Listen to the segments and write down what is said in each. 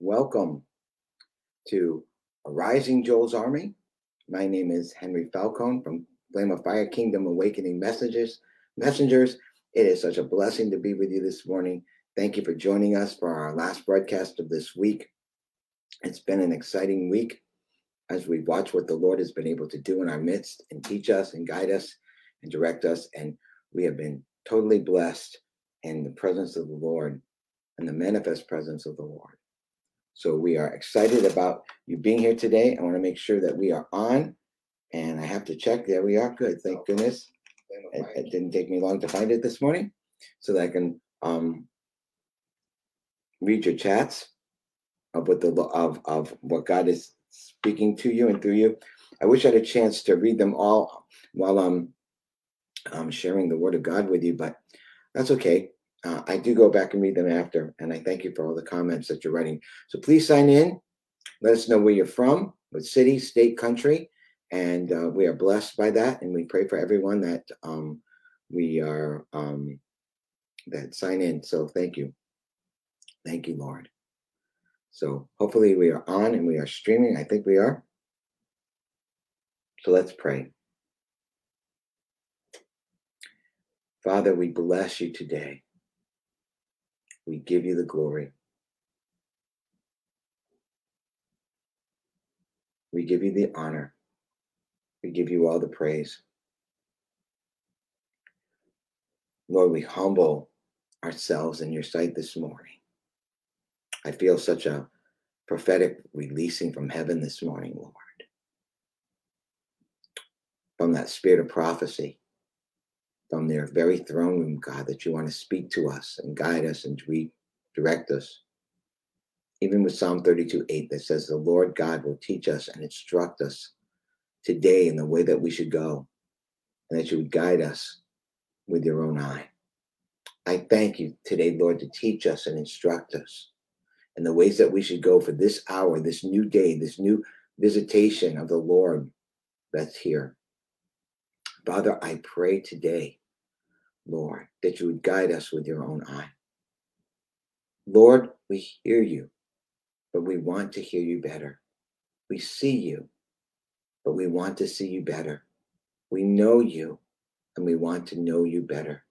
Welcome to Arising Joel's Army. My name is Henry Falcone from Flame of Fire Kingdom Awakening Messengers. Messengers, it is such a blessing to be with you this morning. Thank you for joining us for our last broadcast of this week. It's been an exciting week as we watch what the Lord has been able to do in our midst and teach us and guide us and direct us. And we have been totally blessed in the presence of the Lord and the manifest presence of the Lord. So we are excited about you being here today. I want to make sure that we are on, and I have to check. There we are. Good. Thank goodness. It, it didn't take me long to find it this morning, so that I can um, read your chats of what the of of what God is speaking to you and through you. I wish I had a chance to read them all while I'm, I'm sharing the Word of God with you, but that's okay. Uh, I do go back and read them after, and I thank you for all the comments that you're writing. So please sign in. Let us know where you're from, what city, state, country, and uh, we are blessed by that. And we pray for everyone that um, we are um, that sign in. So thank you, thank you, Lord. So hopefully we are on and we are streaming. I think we are. So let's pray. Father, we bless you today. We give you the glory. We give you the honor. We give you all the praise. Lord, we humble ourselves in your sight this morning. I feel such a prophetic releasing from heaven this morning, Lord. From that spirit of prophecy from their very throne room, God, that you want to speak to us and guide us and redirect us. Even with Psalm 32 8 that says, The Lord God will teach us and instruct us today in the way that we should go, and that you would guide us with your own eye. I thank you today, Lord, to teach us and instruct us in the ways that we should go for this hour, this new day, this new visitation of the Lord that's here. Father, I pray today Lord, that you would guide us with your own eye. Lord, we hear you, but we want to hear you better. We see you, but we want to see you better. We know you, and we want to know you better.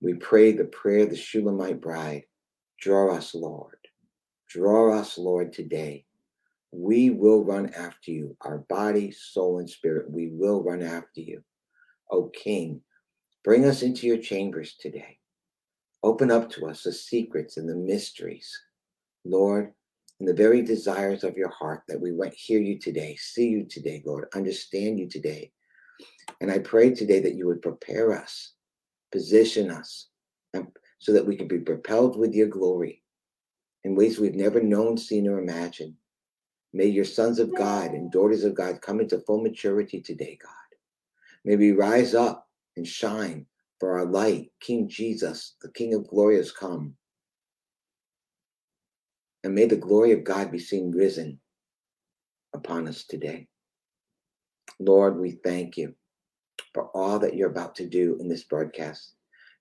We pray the prayer of the Shulamite bride draw us, Lord. Draw us, Lord, today. We will run after you, our body, soul, and spirit. We will run after you. O King, Bring us into your chambers today. Open up to us the secrets and the mysteries, Lord, and the very desires of your heart that we might hear you today, see you today, Lord, understand you today. And I pray today that you would prepare us, position us, and so that we can be propelled with your glory in ways we've never known, seen, or imagined. May your sons of God and daughters of God come into full maturity today, God. May we rise up and shine, for our light, King Jesus, the King of glory, has come. And may the glory of God be seen risen upon us today. Lord, we thank you for all that you're about to do in this broadcast.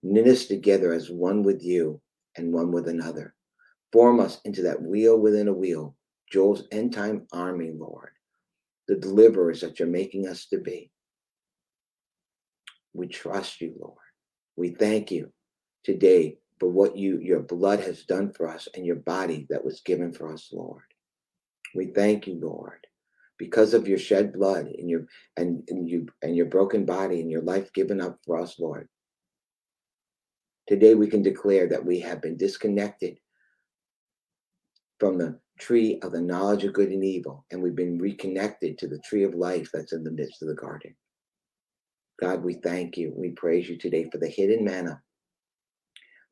Knit us together as one with you and one with another. Form us into that wheel within a wheel, Joel's end time army, Lord, the deliverers that you're making us to be. We trust you, Lord. We thank you today for what you your blood has done for us and your body that was given for us, Lord. We thank you, Lord, because of your shed blood and your and, and you and your broken body and your life given up for us, Lord. Today we can declare that we have been disconnected from the tree of the knowledge of good and evil, and we've been reconnected to the tree of life that's in the midst of the garden. God, we thank you. We praise you today for the hidden manna.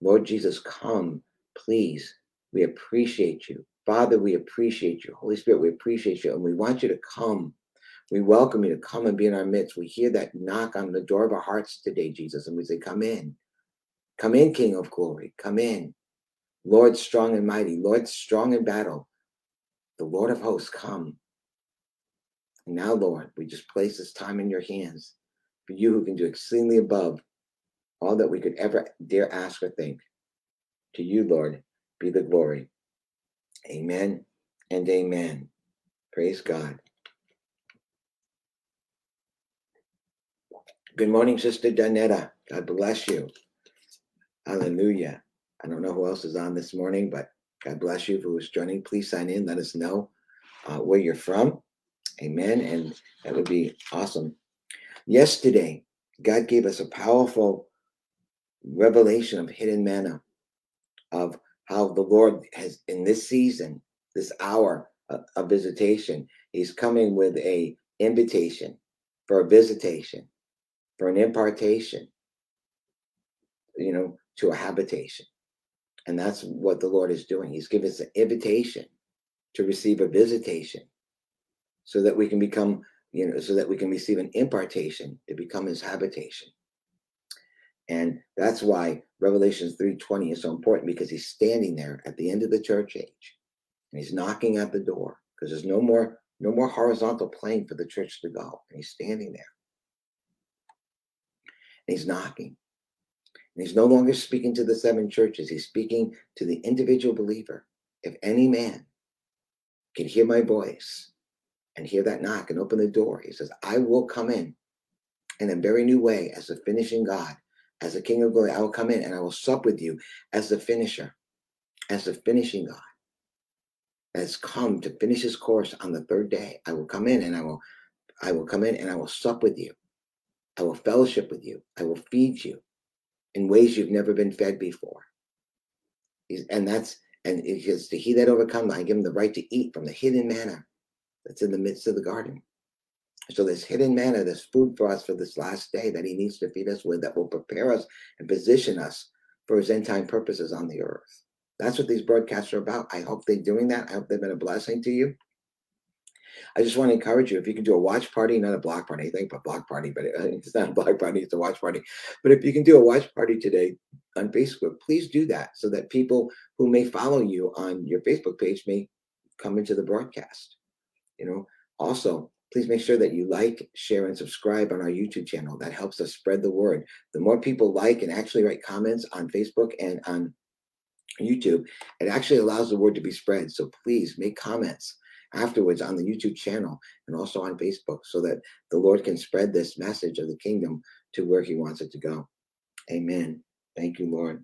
Lord Jesus, come, please. We appreciate you. Father, we appreciate you. Holy Spirit, we appreciate you. And we want you to come. We welcome you to come and be in our midst. We hear that knock on the door of our hearts today, Jesus, and we say, Come in. Come in, King of glory. Come in. Lord strong and mighty, Lord strong in battle. The Lord of hosts, come. And now, Lord, we just place this time in your hands you who can do exceedingly above all that we could ever dare ask or think. To you, Lord, be the glory. Amen and amen. Praise God. Good morning, Sister Danetta. God bless you. Hallelujah. I don't know who else is on this morning, but God bless you who is joining. Please sign in. Let us know uh, where you're from. Amen. And that would be awesome. Yesterday, God gave us a powerful revelation of hidden manna, of how the Lord has, in this season, this hour of visitation, He's coming with a invitation for a visitation, for an impartation, you know, to a habitation. And that's what the Lord is doing. He's giving us an invitation to receive a visitation so that we can become, you know, so that we can receive an impartation to become his habitation. And that's why Revelations 3:20 is so important because he's standing there at the end of the church age and he's knocking at the door because there's no more no more horizontal plane for the church to go. And he's standing there. And he's knocking. And he's no longer speaking to the seven churches. He's speaking to the individual believer. If any man can hear my voice and hear that knock and open the door, he says, I will come in in a very new way as a finishing God, as a King of glory. I will come in and I will sup with you as the finisher, as the finishing God has come to finish his course on the third day. I will come in and I will I will come in and I will sup with you. I will fellowship with you. I will feed you in ways you've never been fed before. And that's and it says to he that overcome, I give him the right to eat from the hidden manna that's in the midst of the garden. So this hidden manna, this food for us for this last day that he needs to feed us with, that will prepare us and position us for his end time purposes on the earth. That's what these broadcasts are about. I hope they're doing that. I hope they've been a blessing to you. I just want to encourage you if you can do a watch party, not a block party. I think a block party, but it's not a block party, it's a watch party. But if you can do a watch party today on Facebook, please do that so that people who may follow you on your Facebook page may come into the broadcast. You know, also, please make sure that you like, share, and subscribe on our YouTube channel. That helps us spread the word. The more people like and actually write comments on Facebook and on YouTube, it actually allows the word to be spread. So please make comments afterwards on the YouTube channel and also on Facebook so that the Lord can spread this message of the kingdom to where he wants it to go. Amen. Thank you, Lord.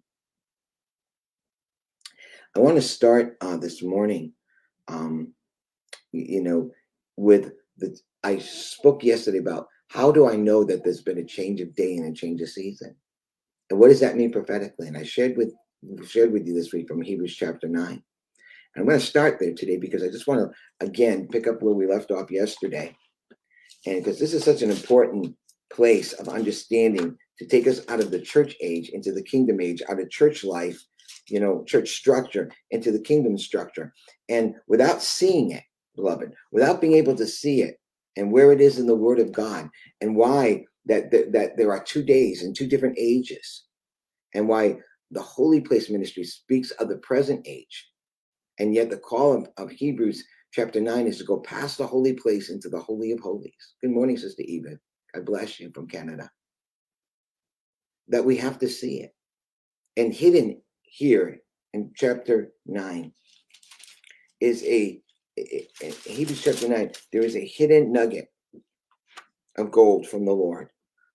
I want to start uh, this morning, um, you know, with the, I spoke yesterday about how do I know that there's been a change of day and a change of season? And what does that mean prophetically? And I shared with shared with you this week from Hebrews chapter 9. And I'm going to start there today because I just want to, again, pick up where we left off yesterday. And because this is such an important place of understanding to take us out of the church age into the kingdom age, out of church life, you know, church structure into the kingdom structure. And without seeing it, beloved, without being able to see it and where it is in the word of God and why that, that, that there are two days and two different ages and why the holy place ministry speaks of the present age and yet, the call of, of, Hebrews chapter 9 is to go past the holy place into the Holy of Holies. Good morning, Sister Eva. God bless you from Canada. That we have to see it. And hidden here in chapter 9 is a, in Hebrews chapter 9, there is a hidden nugget of gold from the Lord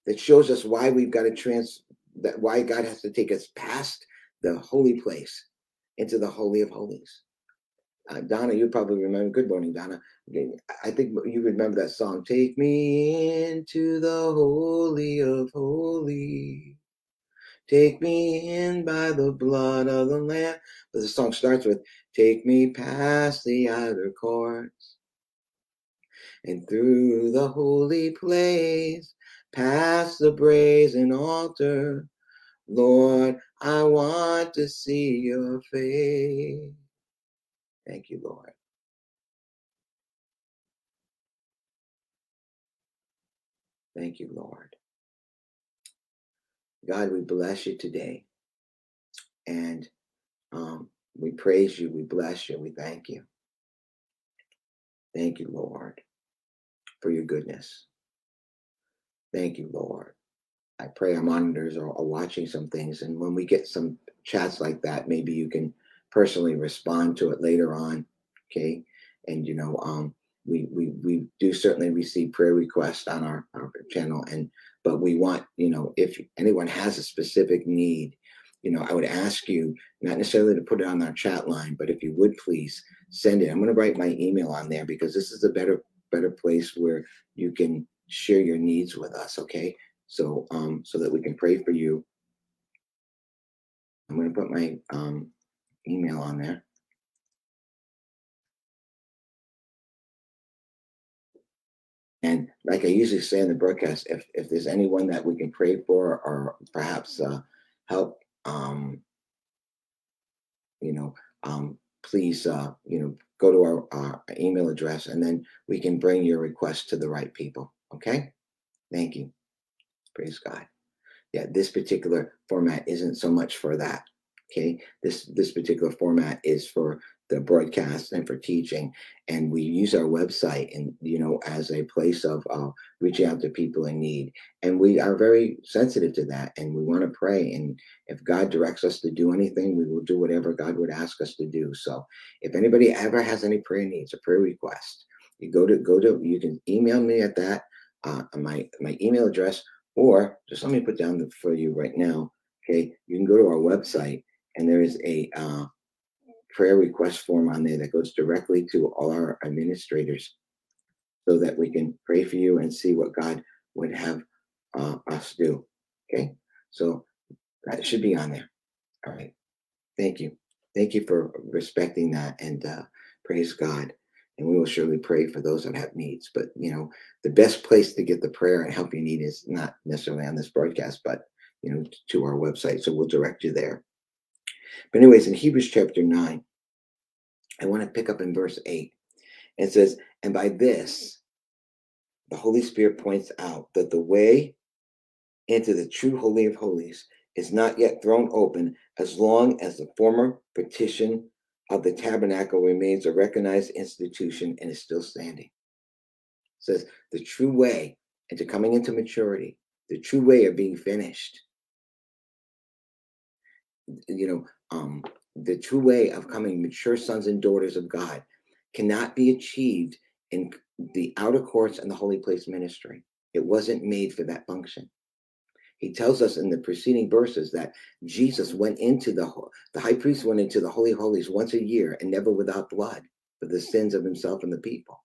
that shows us why we've got to trans that why God has to take us past the holy place into the holy of holies. Uh, Donna, you probably remember. Good morning, Donna. I think you remember that song. Take me into the holy of holies. Take me in by the blood of the Lamb. But the song starts with, Take me past the outer courts and through the holy place, past the brazen altar. Lord, I want to see your face. Thank you, Lord. Thank you, Lord. God, we bless you today. And um, we praise you, we bless you, we thank you. Thank you, Lord, for your goodness. Thank you, Lord. I pray our monitors are, are watching some things. And when we get some chats like that, maybe you can personally respond to it later on. Okay. And, you know, um, we, we, we do certainly receive prayer requests on our, our channel. And, but we want, you know, if anyone has a specific need, you know, I would ask you not necessarily to put it on our chat line, but if you would please send it. I'm going to write my email on there because this is a better better place where you can share your needs with us. Okay, so um, so that we can pray for you. I'm going to put my um, email on there. And like I usually say in the broadcast, if, if there's anyone that we can pray for or perhaps uh, help um, you know, um, please, uh, you know, go to our, our email address and then we can bring your request to the right people. Okay. Thank you. Praise God. Yeah, this particular format isn't so much for that. Okay. This this particular format is for the broadcast and for teaching and we use our website and you know as a place of uh, reaching out to people in need. And we are very sensitive to that and we want to pray and if god directs us to do anything we will do whatever god would ask us to do. So if anybody ever has any prayer needs or prayer request you go to go to you can email me at that uh, my my email address or just let me put down the, for you right now okay? You can go to our website and there is a uh, prayer request form on there that goes directly to all our administrators so that we can pray for you and see what God would have uh, us do. Okay. So that should be on there. All right. Thank you. Thank you for respecting that and uh, praise God. And we will surely pray for those that have needs. But, you know, the best place to get the prayer and help you need is not necessarily on this broadcast, but, you know, to our website. So we'll direct you there. But, anyways, in Hebrews chapter 9, I want to pick up in verse 8. It says, And by this, the Holy Spirit points out that the way into the true Holy of Holies is not yet thrown open as long as the former petition of the tabernacle remains a recognized institution and is still standing. It says the true way into coming into maturity, the true way of being finished. You know, um, the true way of coming mature sons and daughters of God cannot be achieved in the outer courts and the holy place ministry. It wasn't made for that function. He tells us in the preceding verses that Jesus went into the the high priest went into the holy holies once a year and never without blood for the sins of himself and the people.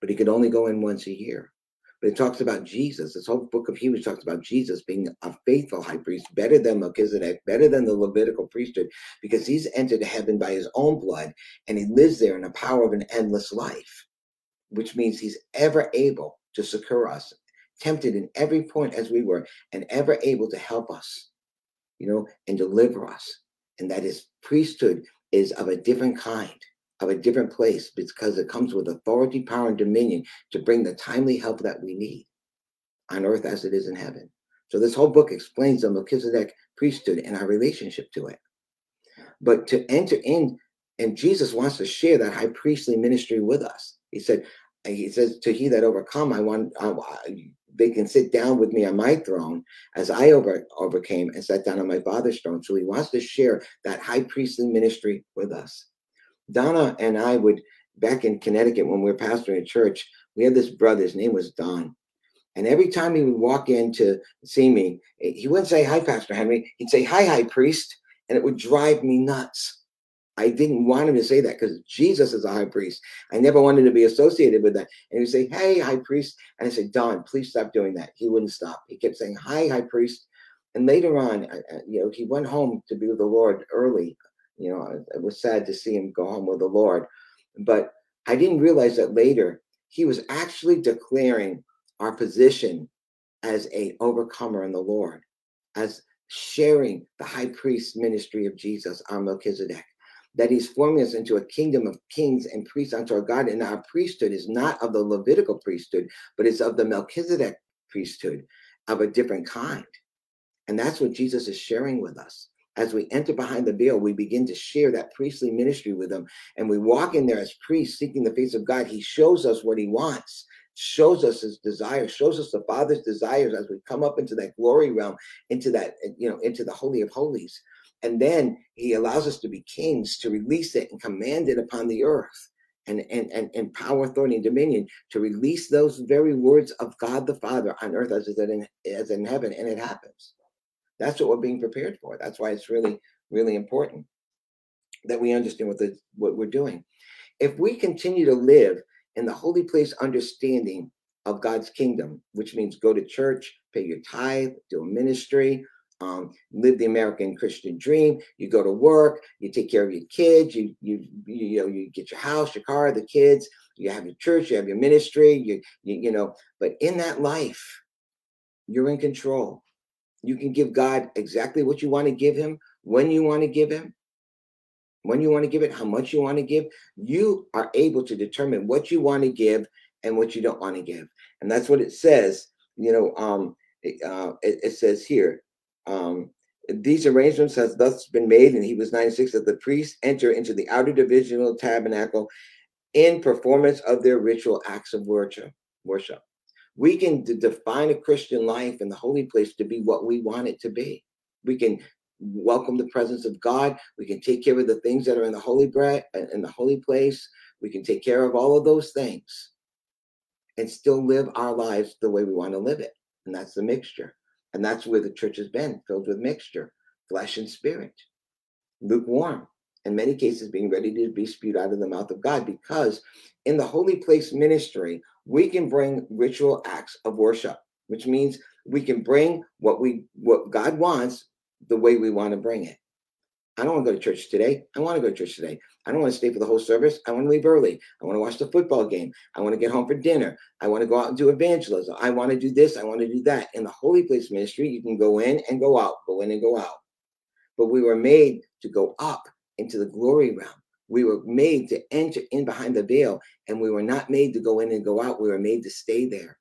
But he could only go in once a year. But it talks about Jesus. This whole book of Hebrews talks about Jesus being a faithful high priest, better than Melchizedek, better than the Levitical priesthood, because he's entered heaven by his own blood and he lives there in the power of an endless life, which means he's ever able to succor us, tempted in every point as we were, and ever able to help us, you know, and deliver us. And that his priesthood is of a different kind of a different place because it comes with authority, power, and dominion to bring the timely help that we need on earth as it is in heaven. So this whole book explains the Melchizedek priesthood and our relationship to it. But to enter in, and Jesus wants to share that high priestly ministry with us. He said, he says, to he that overcome, I want, uh, they can sit down with me on my throne as I over, overcame and sat down on my father's throne. So he wants to share that high priestly ministry with us. Donna and I would back in Connecticut when we were pastoring a church. We had this brother. His name was Don. And every time he would walk in to see me, he wouldn't say, Hi, Pastor Henry. He'd say, Hi, High Priest. And it would drive me nuts. I didn't want him to say that because Jesus is a high priest. I never wanted to be associated with that. And he would say, Hey, high priest. And I said, Don, please stop doing that. He wouldn't stop. He kept saying, Hi, high priest. And later on, you know, he went home to be with the Lord early you know, it was sad to see him go home with the Lord. But I didn't realize that later he was actually declaring our position as a overcomer in the Lord, as sharing the high priest ministry of Jesus, our Melchizedek. That he's forming us into a kingdom of kings and priests unto our God. And our priesthood is not of the Levitical priesthood, but it's of the Melchizedek priesthood of a different kind. And that's what Jesus is sharing with us as we enter behind the veil, we begin to share that priestly ministry with him. And we walk in there as priests seeking the face of God. He shows us what he wants, shows us his desires, shows us the Father's desires as we come up into that glory realm, into that, you know, into the Holy of Holies. And then he allows us to be kings to release it and command it upon the earth and, and, and, and power, authority, and dominion to release those very words of God the Father on earth as it in, as in heaven. And it happens. That's what we're being prepared for. That's why it's really, really important that we understand what, the, what we're doing. If we continue to live in the holy place understanding of God's kingdom, which means go to church, pay your tithe, do a ministry, um, live the American Christian dream. You go to work, you take care of your kids, you you you, you know you get your house, your car, the kids. You have your church, you have your ministry. You, you you know, but in that life, you're in control. You can give God exactly what you want to give Him, when you want to give Him, when you want to give it, how much you want to give. You are able to determine what you want to give and what you don't want to give, and that's what it says. You know, um, uh, it, it says here um, these arrangements has thus been made, and Hebrews 96 that the priests enter into the outer divisional tabernacle in performance of their ritual acts of worship. Worship. We can d- define a Christian life in the holy place to be what we want it to be. We can welcome the presence of God. We can take care of the things that are in the holy bread uh, in the holy place. We can take care of all of those things and still live our lives the way we want to live it. And that's the mixture. And that's where the church has been filled with mixture, flesh and spirit, lukewarm, in many cases being ready to be spewed out of the mouth of God. Because in the holy place ministry, we can bring ritual acts of worship, which means we can bring what we what God wants the way we want to bring it. I don't want to go to church today. I want to go to church today. I don't want to stay for the whole service. I want to leave early. I want to watch the football game. I want to get home for dinner. I want to go out and do evangelism. I want to do this. I want to do that. In the Holy Place Ministry, you can go in and go out, go in and go out. But we were made to go up into the glory realm. We were made to enter in behind the veil, and we were not made to go in and go out. We were made to stay there.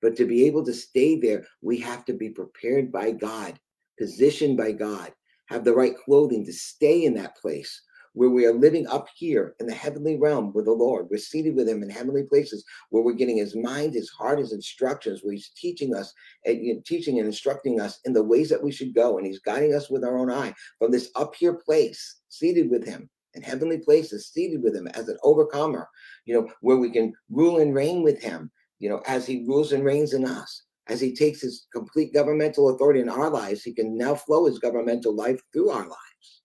But to be able to stay there, we have to be prepared by God, positioned by God, have the right clothing to stay in that place where we are living up here in the heavenly realm with the Lord. We're seated with Him in heavenly places where we're getting His mind, His heart, His instructions, where He's teaching us and you know, teaching and instructing us in the ways that we should go. And He's guiding us with our own eye from this up here place, seated with Him in heavenly places, seated with Him as an overcomer, you know, where we can rule and reign with Him, you know, as He rules and reigns in us as he takes his complete governmental authority in our lives, he can now flow his governmental life through our lives.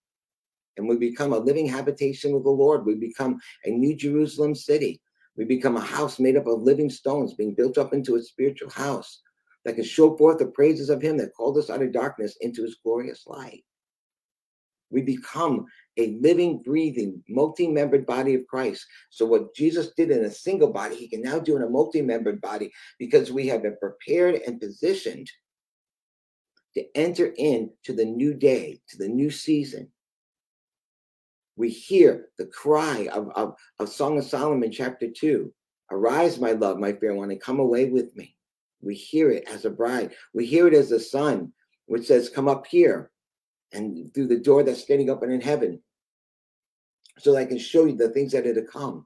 And we become a living habitation of the Lord. We become a new Jerusalem city. We become a house made up of living stones, being built up into a spiritual house that can show forth the praises of him that called us out of darkness into his glorious light. We become a living, breathing, multi membered body of Christ. So, what Jesus did in a single body, he can now do in a multi membered body because we have been prepared and positioned to enter into the new day, to the new season. We hear the cry of, of, of Song of Solomon, chapter 2 Arise, my love, my fair one, and come away with me. We hear it as a bride. We hear it as a son, which says, Come up here and through the door that's standing open in heaven so that I can show you the things that are to come.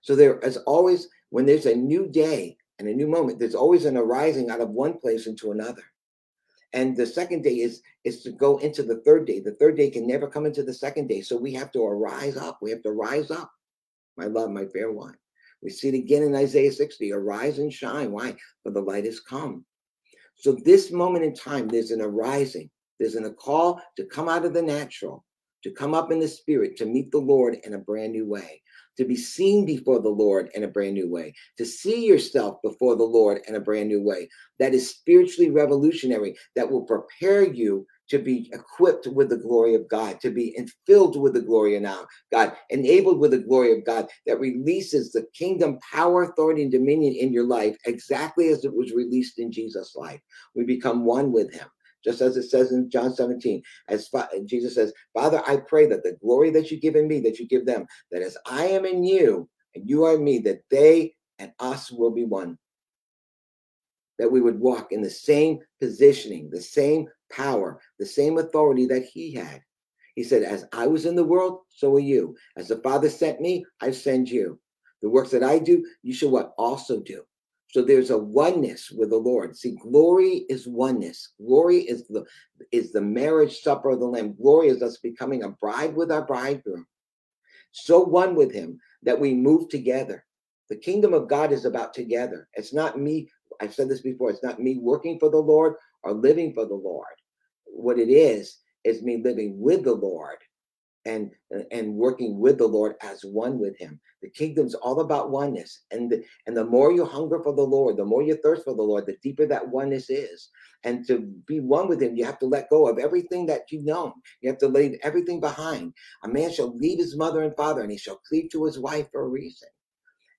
So there is always, when there's a new day and a new moment, there's always an arising out of one place into another. And the second day is is to go into the third day. The third day can never come into the second day. So we have to arise up. We have to rise up. My love, my fair one. We see it again in Isaiah 60. Arise and shine. Why? For the light has come. So this moment in time, there's an arising. There's an, a call to come out of the natural, to come up in the spirit, to meet the Lord in a brand new way, to be seen before the Lord in a brand new way, to see yourself before the Lord in a brand new way. That is spiritually revolutionary, that will prepare you to be equipped with the glory of God, to be filled with the glory of now, God, enabled with the glory of God that releases the kingdom power, authority, and dominion in your life exactly as it was released in Jesus' life. We become one with him just as it says in John 17. As Jesus says, Father, I pray that the glory that you give in me, that you give them, that as I am in you and you are in me, that they and us will be one. That we would walk in the same positioning, the same power, the same authority that he had. He said, As I was in the world, so are you. As the Father sent me, I send you. The works that I do, you shall what also do. So there's a oneness with the Lord. See, glory is oneness. Glory is the is the marriage supper of the Lamb. Glory is us becoming a bride with our bridegroom. So one with him that we move together. The kingdom of God is about together. It's not me. I've said this before. It's not me working for the Lord or living for the Lord. What it is is me living with the Lord and and working with the Lord as one with him. The kingdom's all about oneness. And the, and the more you hunger for the Lord, the more you thirst for the Lord, the deeper that oneness is. And to be one with him, you have to let go of everything that you've known. You have to leave everything behind. A man shall leave his mother and father, and he shall cleave to his wife for a reason.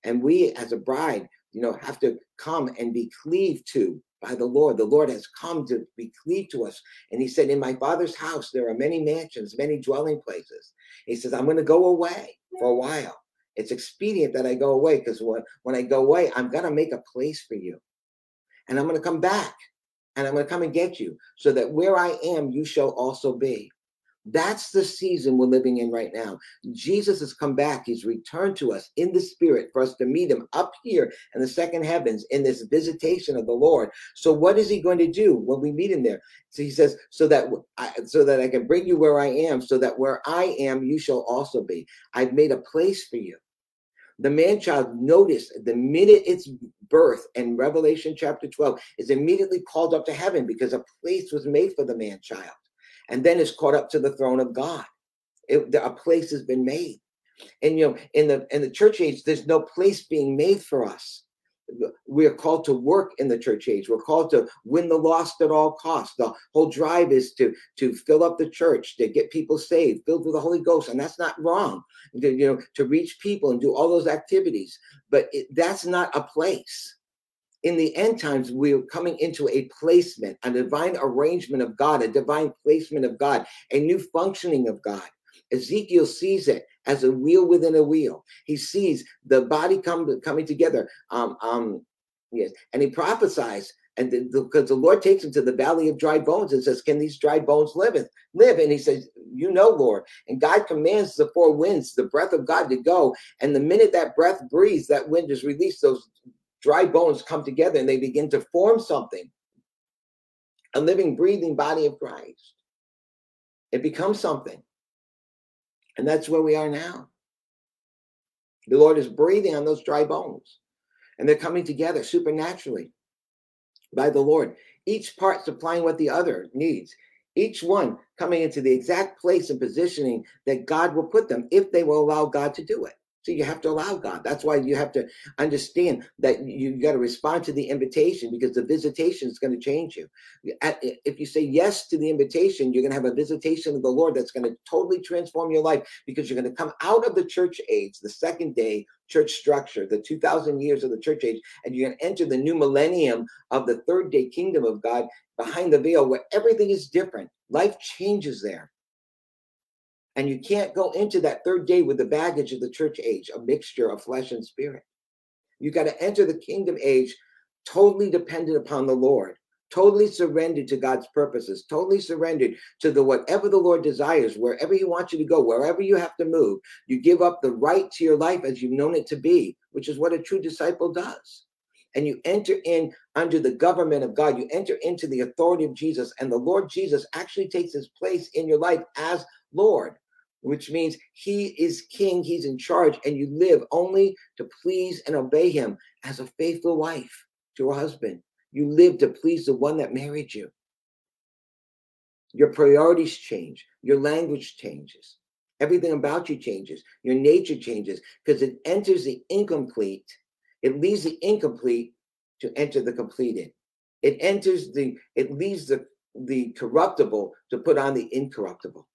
And we as a bride, you know, have to come and be cleaved to by the Lord. The Lord has come to be cleaved to us. And he said, In my father's house, there are many mansions, many dwelling places. He says, I'm going to go away for a while. It's expedient that I go away because when, when I go away, I'm going to make a place for you. And I'm going to come back and I'm going to come and get you so that where I am, you shall also be. That's the season we're living in right now. Jesus has come back. He's returned to us in the spirit for us to meet him up here in the second heavens in this visitation of the Lord. So what is he going to do when we meet him there? So he says, so that I, so that I can bring you where I am, so that where I am, you shall also be. I've made a place for you. The man child, noticed the minute its birth in Revelation chapter 12 is immediately called up to heaven because a place was made for the man child and then is caught up to the throne of God. It, a place has been made. And you know, in the in the church age, there's no place being made for us. We are called to work in the church age. We're called to win the lost at all costs. The whole drive is to to fill up the church, to get people saved, filled with the Holy Ghost, and that's not wrong. To, you know, to reach people and do all those activities, but it, that's not a place in the end times, we're coming into a placement, a divine arrangement of God, a divine placement of God, a new functioning of God. Ezekiel sees it as a wheel within a wheel. He sees the body come, coming together. Um, um, yes, and he prophesies, and because the, the, Lord takes him to the valley of dry bones and says, "Can these dry bones live?" Live, and he says, "You know, Lord." And God commands the four winds, the breath of God, to go. And the minute that breath breathes, that wind is released. Those dry bones come together and they begin to form something a living, breathing body of Christ. It becomes something. And that's where we are now. The Lord is breathing on those dry bones, and they're coming together supernaturally by the Lord, each part supplying what the other needs, each one coming into the exact place and positioning that God will put them if they will allow God to do it. So you have to allow God. That's why you have to understand that you got to respond to the invitation because the visitation is going to change you. If you say yes to the invitation, you're going to have a visitation of the Lord that's going to totally transform your life because you're going to come out of the church age, the second day church structure, the 2000 years of the church age, and you're going to enter the new millennium of the third day kingdom of God behind the veil where everything is different. Life changes there. And you can't go into that third day with the baggage of the church age, a mixture of flesh and spirit. You got to enter the kingdom age totally dependent upon the Lord, totally surrendered to God's purposes, totally surrendered to the whatever the Lord desires, wherever He wants you to go, wherever you have to move. You give up the right to your life as you've known it to be, which is what a true disciple does. And you enter in under the government of God. You enter into the authority of Jesus, and the Lord Jesus actually takes his place in your life as Lord which means he is king, he's in charge, and you live only to please and obey him as a faithful wife to a husband. You live to please the one that married you. Your priorities change, your language changes, everything about you changes, your nature changes because it enters the incomplete, it leaves the incomplete to enter the completed. It enters the, it leaves the, the corruptible to put on the incorruptible.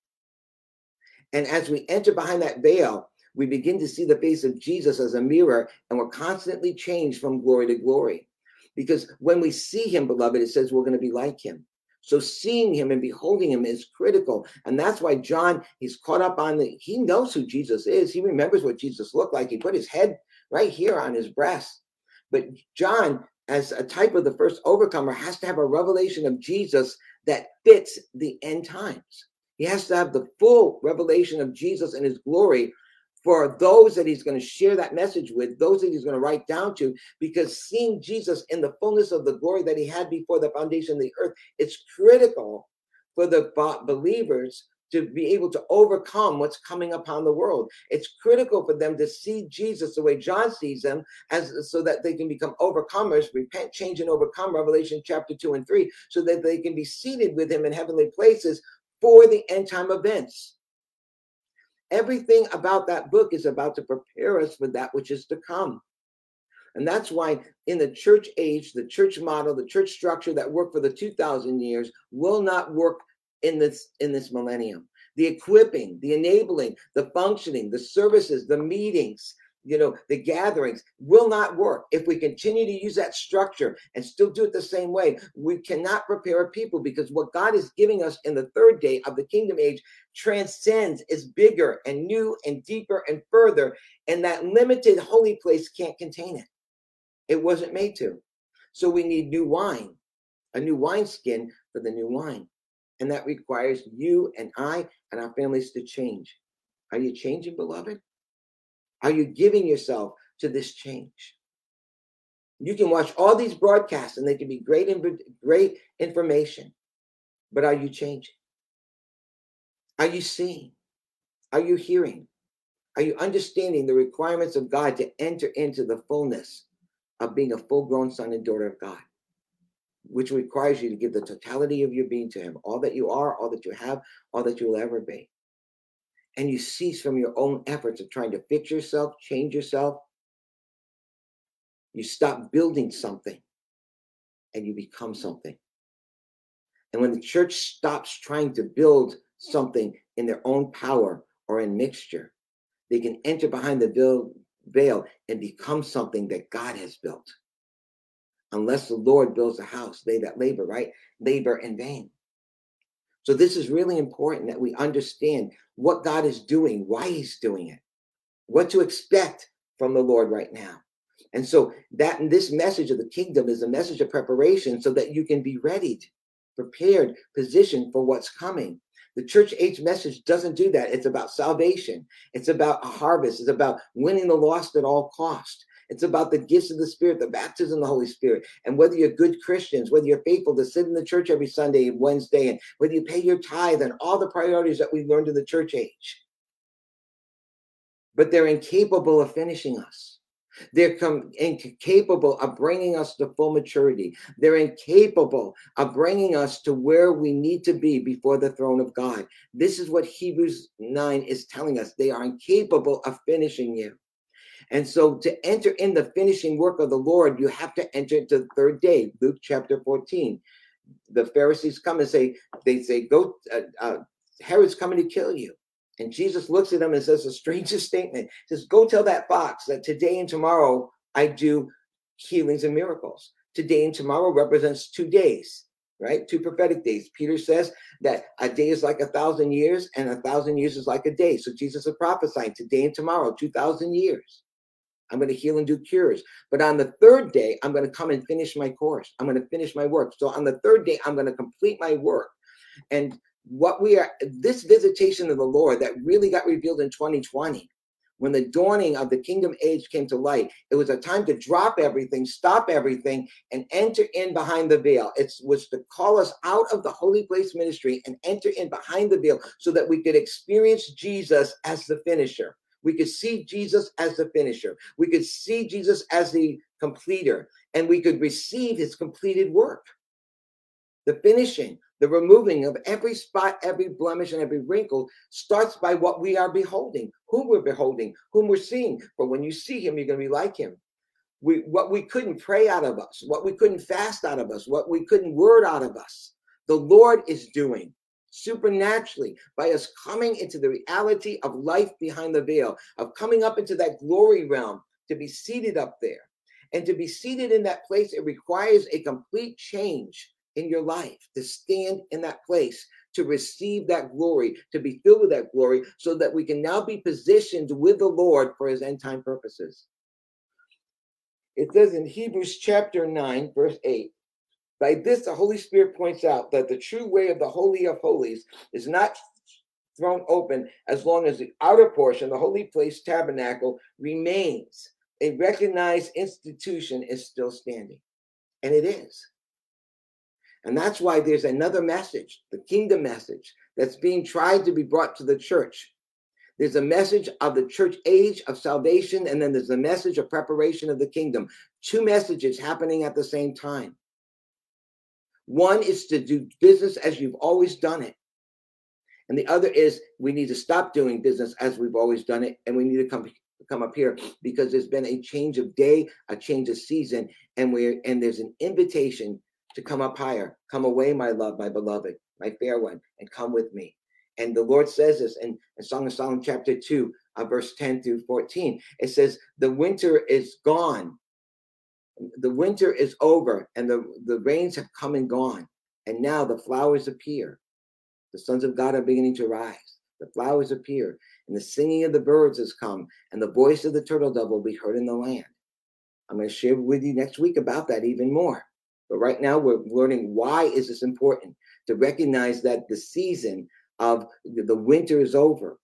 And as we enter behind that veil, we begin to see the face of Jesus as a mirror, and we're constantly changed from glory to glory. Because when we see him, beloved, it says we're going to be like him. So seeing him and beholding him is critical. And that's why John, he's caught up on the, he knows who Jesus is. He remembers what Jesus looked like. He put his head right here on his breast. But John, as a type of the first overcomer, has to have a revelation of Jesus that fits the end times. He has to have the full revelation of Jesus and his glory for those that he's going to share that message with, those that he's going to write down to, because seeing Jesus in the fullness of the glory that he had before the foundation of the earth, it's critical for the believers to be able to overcome what's coming upon the world. It's critical for them to see Jesus the way John sees them, as so that they can become overcomers, repent, change, and overcome. Revelation chapter two and three, so that they can be seated with Him in heavenly places for the end time events. Everything about that book is about to prepare us for that which is to come. And that's why in the church age, the church model, the church structure that worked for the 2000 years will not work in this in this millennium the equipping the enabling the functioning the services the meetings you know the gatherings will not work if we continue to use that structure and still do it the same way we cannot prepare people because what god is giving us in the third day of the kingdom age transcends is bigger and new and deeper and further and that limited holy place can't contain it it wasn't made to so we need new wine a new wineskin for the new wine and that requires you and I and our families to change. Are you changing, beloved? Are you giving yourself to this change? You can watch all these broadcasts and they can be great, great information. But are you changing? Are you seeing? Are you hearing? Are you understanding the requirements of God to enter into the fullness of being a full grown son and daughter of God? which requires you to give the totality of your being to Him, all that you are, all that you have, all that you will ever be. And you cease from your own efforts of trying to fix yourself, change yourself. You stop building something and you become something. And when the church stops trying to build something in their own power or in mixture, they can enter behind the veil and become something that God has built unless the Lord builds a house, they that labor, right? Labor in vain. So this is really important that we understand what God is doing, why he's doing it, what to expect from the Lord right now. And so that and this message of the kingdom is a message of preparation so that you can be ready, prepared, positioned for what's coming. The church age message doesn't do that. It's about salvation. It's about a harvest. It's about winning the lost at all cost. It's about the gifts of the Spirit, the baptism of the Holy Spirit. And whether you're good Christians, whether you're faithful to sit in the church every Sunday, and Wednesday, and whether you pay your tithe and all the priorities that we learned in the church age. But they're incapable of finishing us. They're com- incapable of bringing us to full maturity. They're incapable of bringing us to where we need to be before the throne of God. This is what Hebrews 9 is telling us. They are incapable of finishing you. And so to enter in the finishing work of the Lord, you have to enter into the third day, Luke chapter 14. The Pharisees come and say, they say, go, uh, uh, Herod's coming to kill you. And Jesus looks at them and says the strangest statement. He says, go tell that fox that today and tomorrow I do healings and miracles. Today and tomorrow represents two days right? Two prophetic days. Peter says that a day is like a thousand years and a thousand years is like a day. So Jesus is prophesying today and tomorrow, 2,000 years. I'm going to heal and do cures. But on the third day, I'm going to come and finish my course. I'm going to finish my work. So on the third day, I'm going to complete my work. And what we are, this visitation of the Lord that really got revealed in 2020, when the dawning of the kingdom age came to light, it was a time to drop everything, stop everything, and enter in behind the veil. It was to call us out of the holy place ministry and enter in behind the veil so that we could experience Jesus as the finisher. We could see Jesus as the finisher. We could see Jesus as the completer, and we could receive his completed work. The finishing, the removing of every spot, every blemish, and every wrinkle starts by what we are beholding, whom we're beholding, whom we're seeing. For when you see him, you're going to be like him. We, what we couldn't pray out of us, what we couldn't fast out of us, what we couldn't word out of us, the Lord is doing supernaturally by us coming into the reality of life behind the veil, of coming up into that glory realm to be seated up there. And to be seated in that place, it requires a complete change in your life to stand in that place, to receive that glory, to be filled with that glory, so that we can now be positioned with the Lord for his end time purposes. It says in Hebrews chapter 9, verse 8 by this, the Holy Spirit points out that the true way of the Holy of Holies is not thrown open as long as the outer portion, the holy place tabernacle, remains. A recognized institution is still standing. And it is. And that's why there's another message, the kingdom message, that's being tried to be brought to the church. There's a message of the church age of salvation, and then there's a message of preparation of the kingdom. Two messages happening at the same time. One is to do business as you've always done it. And the other is we need to stop doing business as we've always done it, and we need to come come up here because there's been a change of day, a change of season, and we're and there's an invitation to come up higher. Come away, my love, my beloved, my fair one, and come with me. And the Lord says this in, in Song of Solomon, chapter 2, uh, verse 10 through 14. It says, The winter is gone. The winter is over, and the, the rains have come and gone. And now the flowers appear. The sons of God are beginning to rise. The flowers appear, and the singing of the birds has come, and the voice of the turtle dove will be heard in the land. I'm going to share with you next week about that even more. But right now, we're learning why is this important to recognize that the season of the winter is over.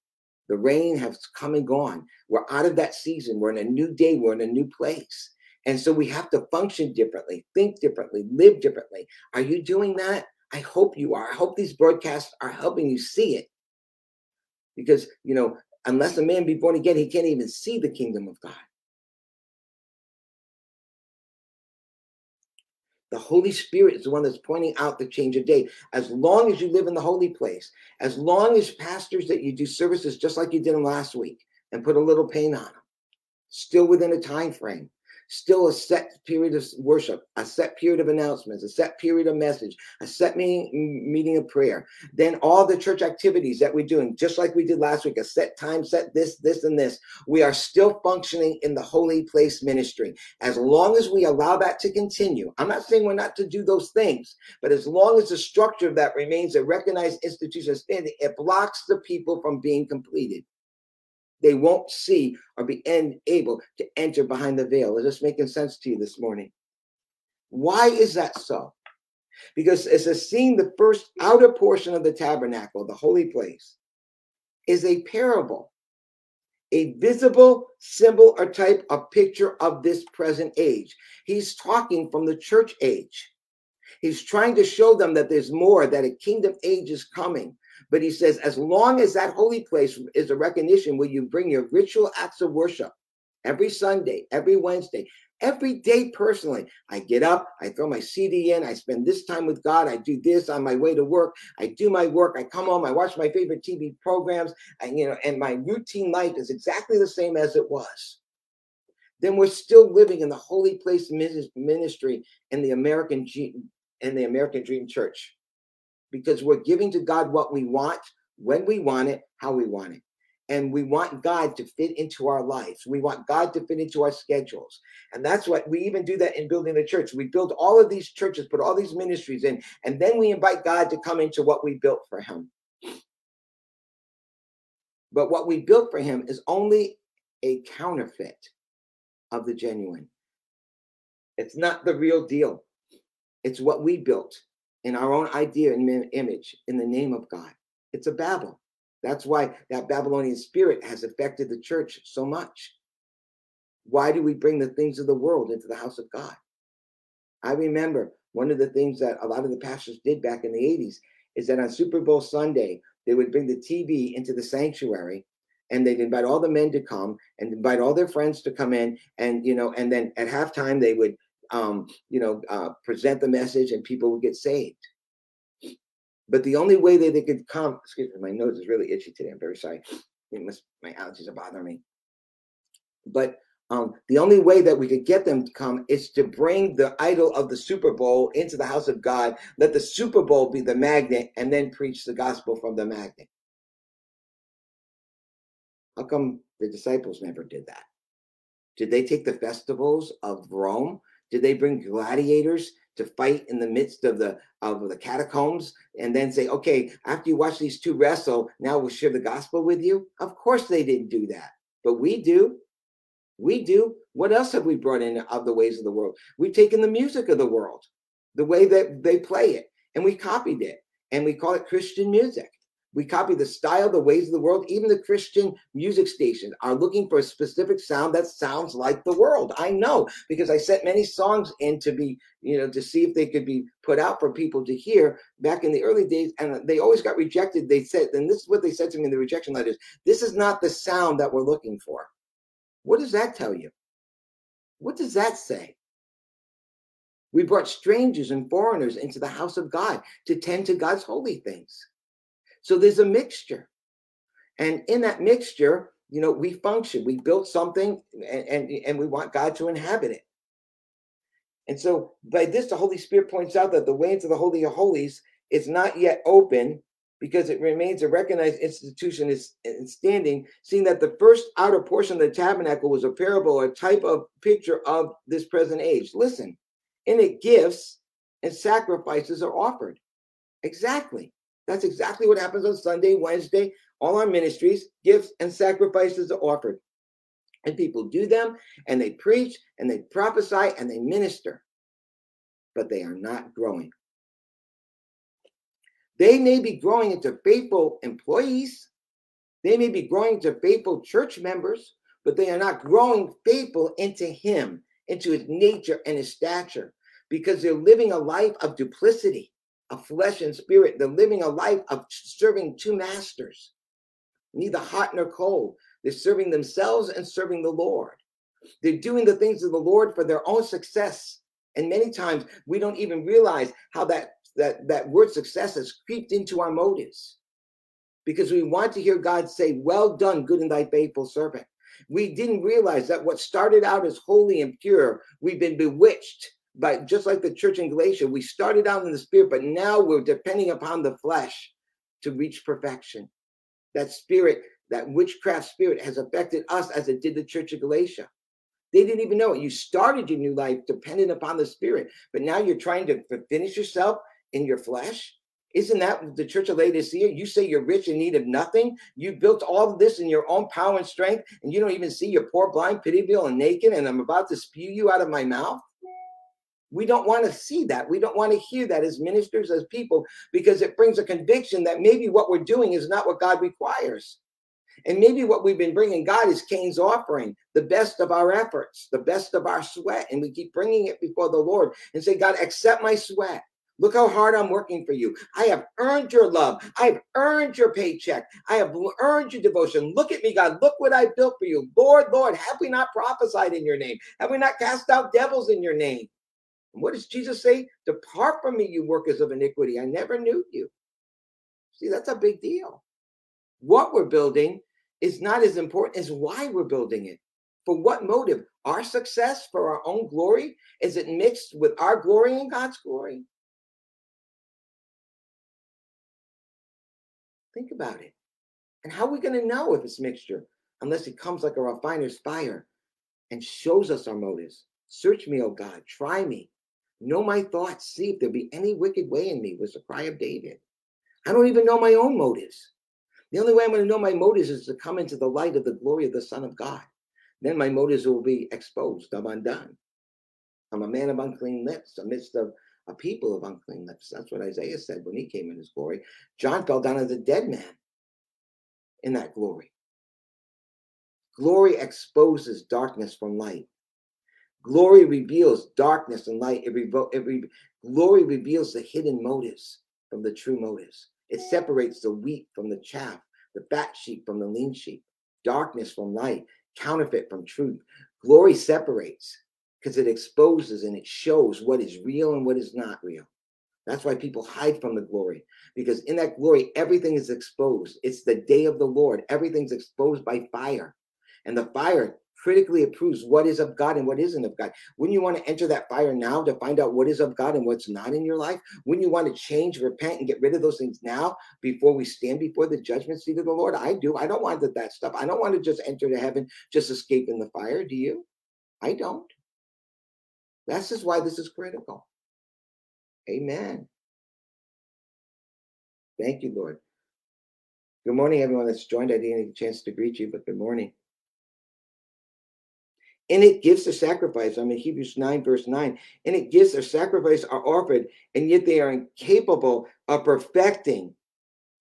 The rain has come and gone. We're out of that season. We're in a new day. We're in a new place. And so we have to function differently, think differently, live differently. Are you doing that? I hope you are. I hope these broadcasts are helping you see it. Because, you know, unless a man be born again, he can't even see the kingdom of God. The Holy Spirit is the one that's pointing out the change of day. As long as you live in the holy place, as long as pastors that you do services just like you did them last week and put a little paint on them, still within a time frame, still a set period of worship, a set period of announcements, a set period of message, a set meeting, meeting of prayer. Then all the church activities that we're doing, just like we did last week, a set time, set this, this, and this. We are still functioning in the holy place ministry. As long as we allow that to continue, I'm not saying we're not to do those things, but as long as the structure of that remains a recognized institution standing, it blocks the people from being completed they won't see or be able to enter behind the veil. Is this making sense to you this morning? Why is that so? Because as a seeing the first outer portion of the tabernacle, the holy place, is a parable, a visible symbol or type of picture of this present age. He's talking from the church age. He's trying to show them that there's more, that a kingdom age is coming, but he says, as long as that holy place is a recognition where you bring your ritual acts of worship every Sunday, every Wednesday, every day personally. I get up, I throw my CD in, I spend this time with God, I do this on my way to work, I do my work, I come home, I watch my favorite TV programs, and you know, and my routine life is exactly the same as it was. Then we're still living in the holy place ministry in the American in the American Dream Church because we're giving to God what we want, when we want it, how we want it. And we want God to fit into our lives. We want God to fit into our schedules. And that's what we even do that in building the church. We build all of these churches, put all these ministries in, and then we invite God to come into what we built for him. But what we built for him is only a counterfeit of the genuine. It's not the real deal. It's what we built in our own idea and image in the name of God. It's a Babel. That's why that Babylonian spirit has affected the church so much. Why do we bring the things of the world into the house of God? I remember one of the things that a lot of the pastors did back in the 80s is that on Super Bowl Sunday, they would bring the TV into the sanctuary and they'd invite all the men to come and invite all their friends to come in and you know and then at halftime they would um, you know, uh, present the message and people would get saved. But the only way that they could come, excuse me, my nose is really itchy today. I'm very sorry. Must, my allergies are bothering me. But um, the only way that we could get them to come is to bring the idol of the Super Bowl into the house of God. Let the Super Bowl be the magnet and then preach the gospel from the magnet. How come the disciples never did that? Did they take the festivals of Rome did they bring gladiators to fight in the midst of the of the catacombs and then say, okay, after you watch these two wrestle, now we'll share the gospel with you? Of course they didn't do that, but we do. We do. What else have we brought in of the ways of the world? We've taken the music of the world, the way that they play it, and we copied it, and we call it Christian music. We copy the style, the ways of the world. Even the Christian music stations are looking for a specific sound that sounds like the world. I know because I sent many songs in to be, you know, to see if they could be put out for people to hear back in the early days. And they always got rejected. They said, and this is what they said to me in the rejection letters this is not the sound that we're looking for. What does that tell you? What does that say? We brought strangers and foreigners into the house of God to tend to God's holy things. So there's a mixture. And in that mixture, you know, we function. We built something and, and, and we want God to inhabit it. And so by this, the Holy Spirit points out that the way into the Holy of Holies is not yet open because it remains a recognized institution is standing, seeing that the first outer portion of the tabernacle was a parable, a type of picture of this present age. Listen, in it, gifts and sacrifices are offered. Exactly. That's exactly what happens on Sunday, Wednesday. All our ministries, gifts and sacrifices are offered. And people do them and they preach and they prophesy and they minister, but they are not growing. They may be growing into faithful employees, they may be growing to faithful church members, but they are not growing faithful into Him, into His nature and His stature, because they're living a life of duplicity, of flesh and spirit. They're living a life of serving two masters, neither hot nor cold. They're serving themselves and serving the Lord. They're doing the things of the Lord for their own success. And many times we don't even realize how that that that word success has creeped into our motives because we want to hear God say, Well done, good and thy faithful servant. We didn't realize that what started out as holy and pure, we've been bewitched by just like the church in Galatia. We started out in the spirit, but now we're depending upon the flesh to reach perfection. That spirit, that witchcraft spirit has affected us as it did the church of Galatia. They didn't even know it. You started your new life dependent upon the spirit, but now you're trying to finish yourself in your flesh? Isn't that the church of Laodicea? You say you're rich in need of nothing. You built all of this in your own power and strength, and you don't even see you're poor, blind, pitiable, and naked, and I'm about to spew you out of my mouth. We don't want to see that. We don't want to hear that as ministers, as people, because it brings a conviction that maybe what we're doing is not what God requires. And maybe what we've been bringing God is Cain's offering, the best of our efforts, the best of our sweat. And we keep bringing it before the Lord and say, God, accept my sweat. Look how hard I'm working for you. I have earned your love. I've earned your paycheck. I have earned your devotion. Look at me, God. Look what I built for you. Lord, Lord, have we not prophesied in your name? Have we not cast out devils in your name? And what does Jesus say? Depart from me, you workers of iniquity. I never knew you. See, that's a big deal. What we're building is not as important as why we're building it. For what motive? Our success for our own glory? Is it mixed with our glory and God's glory? Think about it. And how are we going to know if it's mixture unless it comes like a refiner's fire and shows us our motives? Search me, O God, try me, know my thoughts, see if there be any wicked way in me, was the cry of David. I don't even know my own motives. The only way I'm going to know my motives is to come into the light of the glory of the Son of God. Then my motives will be exposed. I'm undone. I'm a man of unclean lips amidst of a people of unclean lips. That's what Isaiah said when he came in his glory. John fell down as a dead man in that glory. Glory exposes darkness from light. Glory reveals darkness and light. It, revo- it re- glory reveals the hidden motives from the true motives. It separates the wheat from the chaff, the fat sheep from the lean sheep, darkness from light, counterfeit from truth. Glory separates because it exposes and it shows what is real and what is not real. That's why people hide from the glory because in that glory, everything is exposed. It's the day of the Lord. Everything's exposed by fire. And the fire critically approves what is of God and what isn't of God. Wouldn't you want to enter that fire now to find out what is of God and what's not in your life? Wouldn't you want to change, repent, and get rid of those things now before we stand before the judgment seat of the Lord? I do. I don't want that, that stuff. I don't want to just enter to heaven, just escape in the fire. Do you? I don't. This is why this is critical. Amen. Thank you, Lord. Good morning, everyone that's joined. I didn't get a chance to greet you, but good morning. And it gives a sacrifice. I'm in Hebrews 9, verse 9. And it gives a sacrifice are offered, and yet they are incapable of perfecting,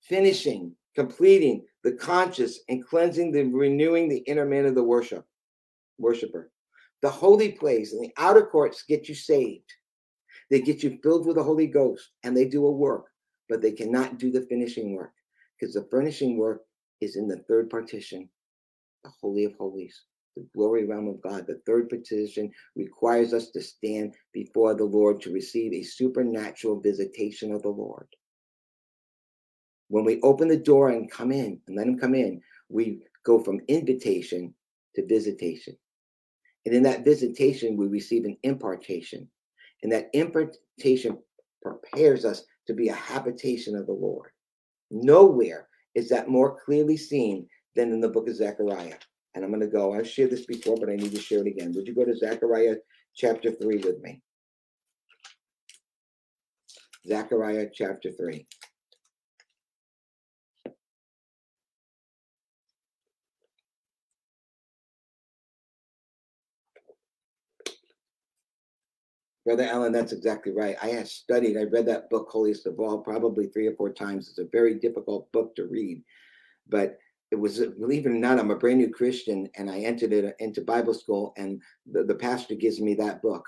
finishing, completing the conscious and cleansing the renewing the inner man of the worship worshiper. The holy place and the outer courts get you saved. They get you filled with the Holy Ghost and they do a work, but they cannot do the finishing work because the finishing work is in the third partition, the Holy of Holies, the glory realm of God. The third partition requires us to stand before the Lord to receive a supernatural visitation of the Lord. When we open the door and come in and let Him come in, we go from invitation to visitation. And in that visitation, we receive an impartation. And that impartation prepares us to be a habitation of the Lord. Nowhere is that more clearly seen than in the book of Zechariah. And I'm going to go, I've shared this before, but I need to share it again. Would you go to Zechariah chapter 3 with me? Zechariah chapter 3. Brother Allen, that's exactly right. I have studied, I read that book, Holiest of All, probably three or four times. It's a very difficult book to read, but it was, uh, believe it or not, I'm a brand new Christian and I entered it uh, into Bible school, and the, the pastor gives me that book,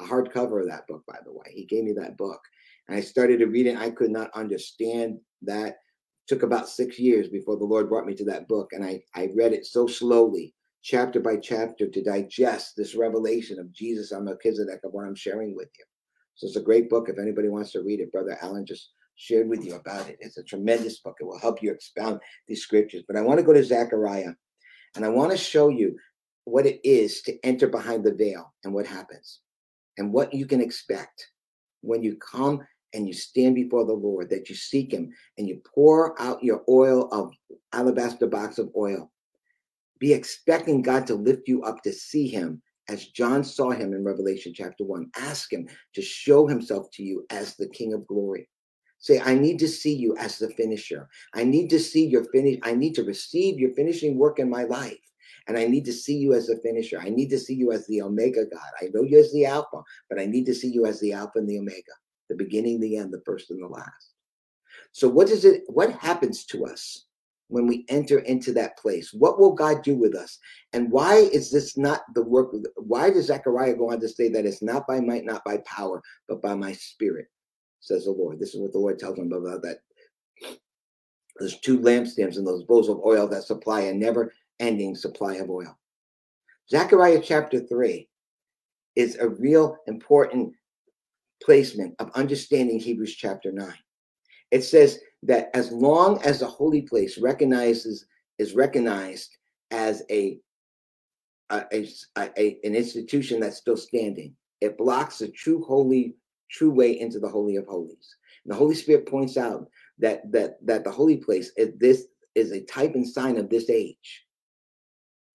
a hardcover of that book, by the way. He gave me that book. And I started to read it. I could not understand that. took about six years before the Lord brought me to that book. And I, I read it so slowly chapter by chapter to digest this revelation of Jesus on Melchizedek of what I'm sharing with you. So it's a great book. If anybody wants to read it, Brother Allen just shared with you about it. It's a tremendous book. It will help you expound these scriptures. But I want to go to Zechariah and I want to show you what it is to enter behind the veil and what happens and what you can expect when you come and you stand before the Lord, that you seek Him and you pour out your oil of alabaster box of oil be expecting God to lift you up to see him as John saw him in Revelation chapter 1. Ask him to show himself to you as the King of glory. Say, I need to see you as the finisher. I need to see your finish. I need to receive your finishing work in my life. And I need to see you as the finisher. I need to see you as the Omega God. I know you as the Alpha, but I need to see you as the Alpha and the Omega, the beginning, the end, the first and the last. So, what is it? What happens to us when we enter into that place? What will God do with us? And why is this not the work? Why does Zechariah go on to say that it's not by might, not by power, but by my spirit, says the Lord? This is what the Lord tells him about that. There's two lampstands and those bowls of oil that supply a never ending supply of oil. Zechariah chapter 3 is a real important placement of understanding Hebrews chapter 9. It says that as long as the holy place recognizes is recognized as a, a, a, a, an institution that's still standing, it blocks the true holy true way into the holy of holies. And the Holy Spirit points out that that that the holy place is this is a type and sign of this age.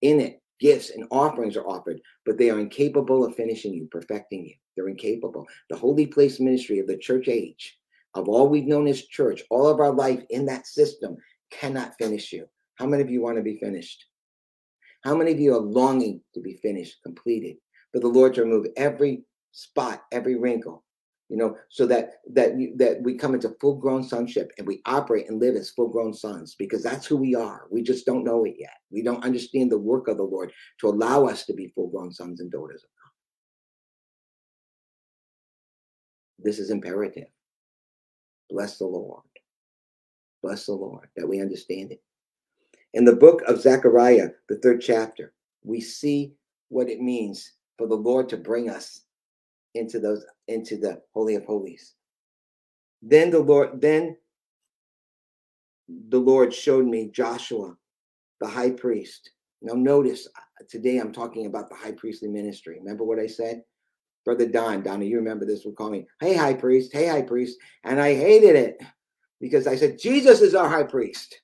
In it, gifts and offerings are offered, but they are incapable of finishing you, perfecting you. They're incapable. The holy place ministry of the church age of all we've known as church, all of our life in that system cannot finish you. How many of you want to be finished? How many of you are longing to be finished, completed, for the Lord to remove every spot, every wrinkle, you know, so that that that we come into full grown sonship and we operate and live as full grown sons because that's who we are. We just don't know it yet. We don't understand the work of the Lord to allow us to be full grown sons and daughters of God. This is imperative. Bless the Lord. Bless the Lord that we understand it. In the book of Zechariah, the third chapter, we see what it means for the Lord to bring us into those into the holy of holies. Then the Lord then the Lord showed me Joshua, the high priest. Now notice uh, today I'm talking about the high priestly ministry. Remember what I said? Brother Don, Donna, you remember this would call me, hey, high priest, hey, high priest. And I hated it because I said, Jesus is our high priest.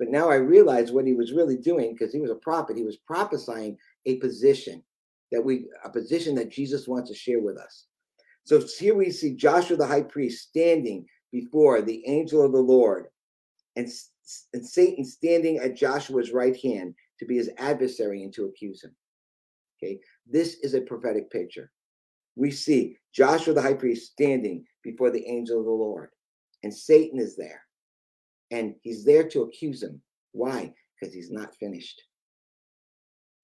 But now I realize what he was really doing because he was a prophet. He was prophesying a position that we, a position that Jesus wants to share with us. So here we see Joshua the high priest standing before the angel of the Lord and, and Satan standing at Joshua's right hand to be his adversary and to accuse him. Okay, this is a prophetic picture we see Joshua the high priest standing before the angel of the Lord, and Satan is there. And he's there to accuse him. Why? Because he's not finished.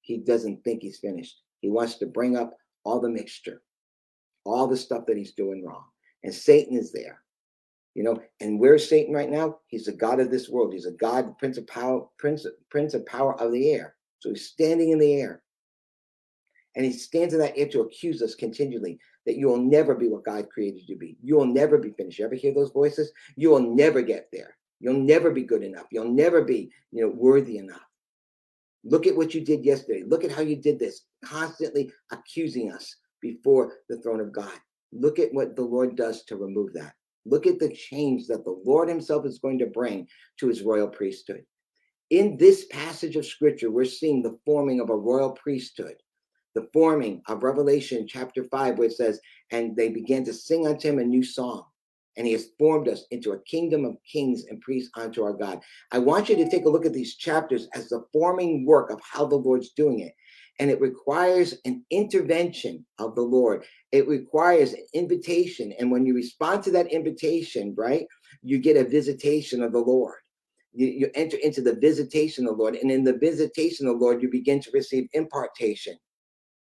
He doesn't think he's finished. He wants to bring up all the mixture, all the stuff that he's doing wrong. And Satan is there. You know, and where's Satan right now? He's the God of this world. He's a God, Prince of Power, Prince, Prince of Power of the air. So he's standing in the air. And he stands in that air to accuse us continually that you will never be what God created you to be. You will never be finished. You ever hear those voices? You will never get there. You'll never be good enough. You'll never be, you know, worthy enough. Look at what you did yesterday. Look at how you did this, constantly accusing us before the throne of God. Look at what the Lord does to remove that. Look at the change that the Lord Himself is going to bring to His royal priesthood. In this passage of Scripture, we're seeing the forming of a royal priesthood, the forming of Revelation chapter 5, where it says, And they began to sing unto Him a new song and he has formed us into a kingdom of kings and priests unto our God. I want you to take a look at these chapters as the forming work of how the Lord's doing it. And it requires an intervention of the Lord. It requires an invitation. And when you respond to that invitation, right, you get a visitation of the Lord. You, you enter into the visitation of the Lord. And in the visitation of the Lord, you begin to receive impartation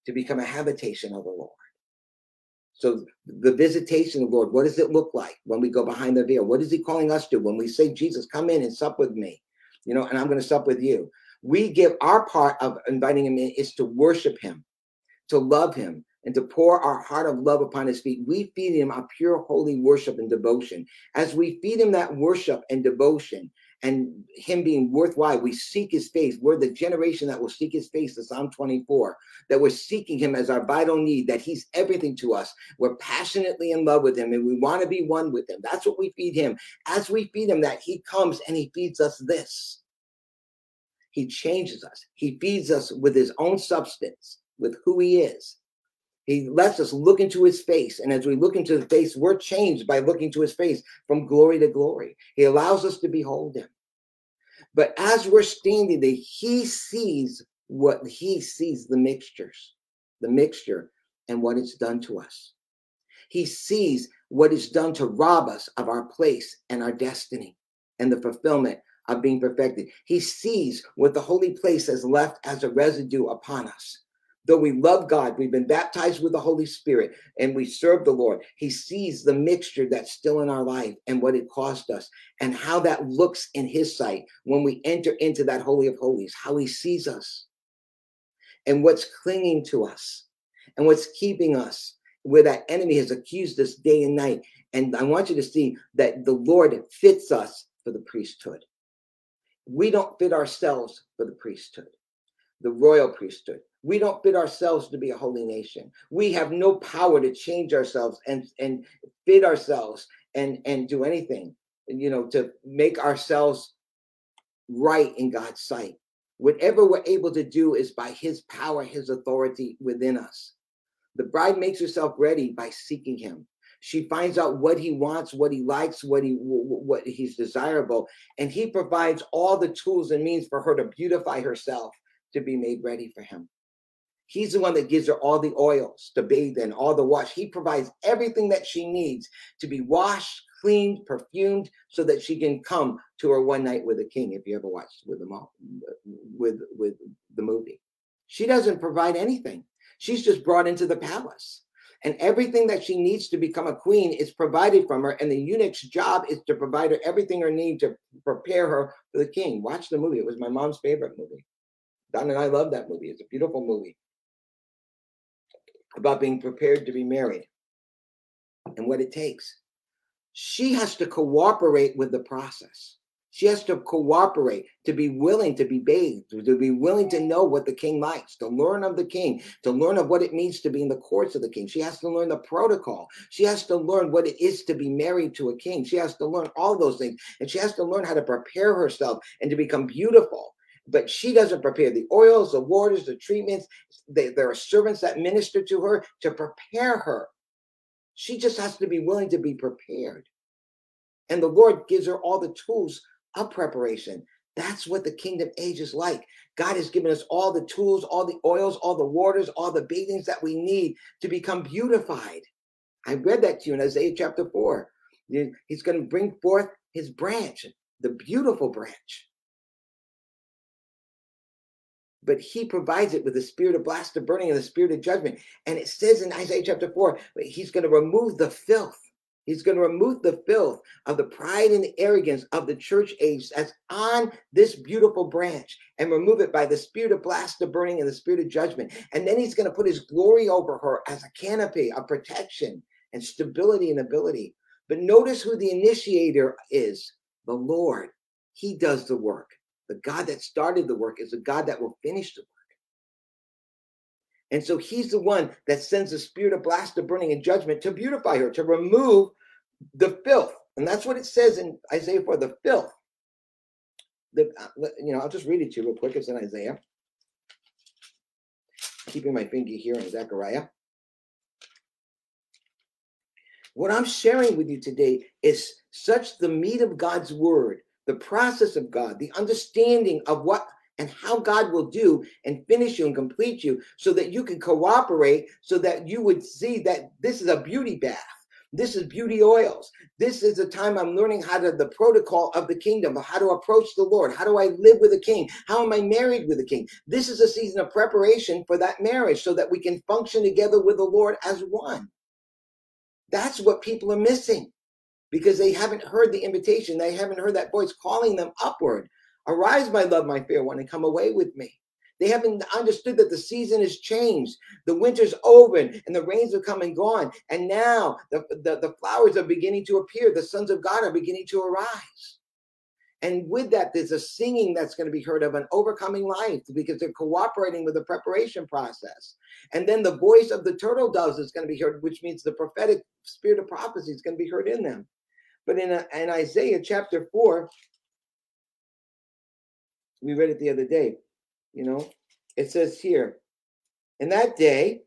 to become a habitation of the Lord. So the visitation of the Lord, what does it look like when we go behind the veil? What is he calling us to when we say, Jesus, come in and sup with me, you know, and I'm going to sup with you? We give our part of inviting him in is to worship him, to love him, and to pour our heart of love upon his feet. We feed him our pure, holy worship and devotion. As we feed him that worship and devotion, and him being worthwhile. We seek his face. We're the generation that will seek his face, the Psalm 24, that we're seeking him as our vital need, that he's everything to us. We're passionately in love with him and we want to be one with him. That's what we feed him. As we feed him that, he comes and he feeds us this. He changes us. He feeds us with his own substance, with who he is. He lets us look into his face. And as we look into the face, we're changed by looking to his face from glory to glory. He allows us to behold him. But as we're standing there, he sees what he sees the mixtures, the mixture and what it's done to us. He sees what is done to rob us of our place and our destiny and the fulfillment of being perfected. He sees what the holy place has left as a residue upon us though we love God, we've been baptized with the Holy Spirit, and we serve the Lord, He sees the mixture that's still in our life and what it cost us, and how that looks in His sight when we enter into that Holy of Holies, how He sees us, and what's clinging to us, and what's keeping us, where that enemy has accused us day and night. And I want you to see that the Lord fits us for the priesthood. We don't fit ourselves for the priesthood, the royal priesthood. We don't fit ourselves to be a holy nation. We have no power to change ourselves and and fit ourselves and and do anything, you know, to make ourselves right in God's sight. Whatever we're able to do is by his power, his authority within us. The bride makes herself ready by seeking him. She finds out what he wants, what he likes, what he what he's desirable, and he provides all the tools and means for her to beautify herself to be made ready for him. He's the one that gives her all the oils to bathe in, all the wash. He provides everything that she needs to be washed, cleaned, perfumed, so that she can come to her one night with the king. If you ever watched with the with with the movie, she doesn't provide anything. She's just brought into the palace, and everything that she needs to become a queen is provided from her. And the eunuch's job is to provide her everything her need to prepare her for the king. Watch the movie; it was my mom's favorite movie. Don and I love that movie. It's a beautiful movie about being prepared to be married and what it takes. She has to cooperate with the process. She has to cooperate to be willing to be bathed, to be willing to know what the king likes, to learn of the king, to learn of what it means to be in the courts of the king. She has to learn the protocol. She has to learn what it is to be married to a king. She has to learn all those things. And she has to learn how to prepare herself and to become beautiful but she doesn't prepare the oils, the waters, the treatments. They, there are servants that minister to her to prepare her. She just has to be willing to be prepared. And the Lord gives her all the tools of preparation. That's what the kingdom age is like. God has given us all the tools, all the oils, all the waters, all the bathings that we need to become beautified. I read that to you in Isaiah chapter 4. He's going to bring forth his branch the beautiful branch. But he provides it with the spirit of blast of burning and the spirit of judgment. And it says in Isaiah chapter 4, he's going to remove the filth. He's going to remove the filth of the pride and the arrogance of the church age that's on this beautiful branch and remove it by the spirit of blast of burning and the spirit of judgment. And then he's going to put his glory over her as a canopy of protection and stability and ability. But notice who the initiator is the Lord. He does the work. The God that started the work is the God that will finish the work. And so he's the one that sends the spirit of blast of burning and judgment to beautify her, to remove the filth. And that's what it says in Isaiah 4 the filth. The, uh, you know, I'll just read it to you real quick. It's in Isaiah. Keeping my finger here in Zechariah. What I'm sharing with you today is such the meat of God's word, the process of God, the understanding of what and how God will do and finish you and complete you so that you can cooperate, so that you would see that this is a beauty bath. This is beauty oils. This is a time I'm learning how to the protocol of the kingdom, how to approach the Lord. How do I live with a king? How am I married with a king? This is a season of preparation for that marriage so that we can function together with the Lord as one. That's what people are missing because they haven't heard the invitation. They haven't heard that voice calling them upward. Arise, my love, my fair one, and come away with me. They haven't understood that the season has changed. The winter's over and the rains have come and gone. And now the, the, the flowers are beginning to appear. The sons of God are beginning to arise. And with that, there's a singing that's going to be heard of an overcoming life because they're cooperating with the preparation process. And then the voice of the turtle doves is going to be heard, which means the prophetic spirit of prophecy is going to be heard in them. But in, a, in Isaiah chapter 4, we read it the other day, you know, it says here, in that day,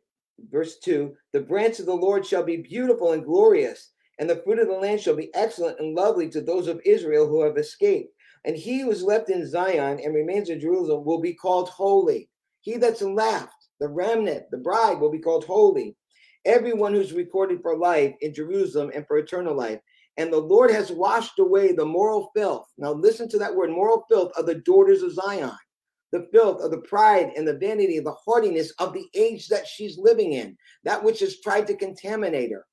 verse 2, the branch of the Lord shall be beautiful and glorious, and the fruit of the land shall be excellent and lovely to those of Israel who have escaped. And he who is left in Zion and remains in Jerusalem will be called holy. He that's left, the remnant, the bride, will be called holy. Everyone who's recorded for life in Jerusalem and for eternal life. And the Lord has washed away the moral filth. Now, listen to that word moral filth of the daughters of Zion, the filth of the pride and the vanity, the haughtiness of the age that she's living in, that which has tried to contaminate her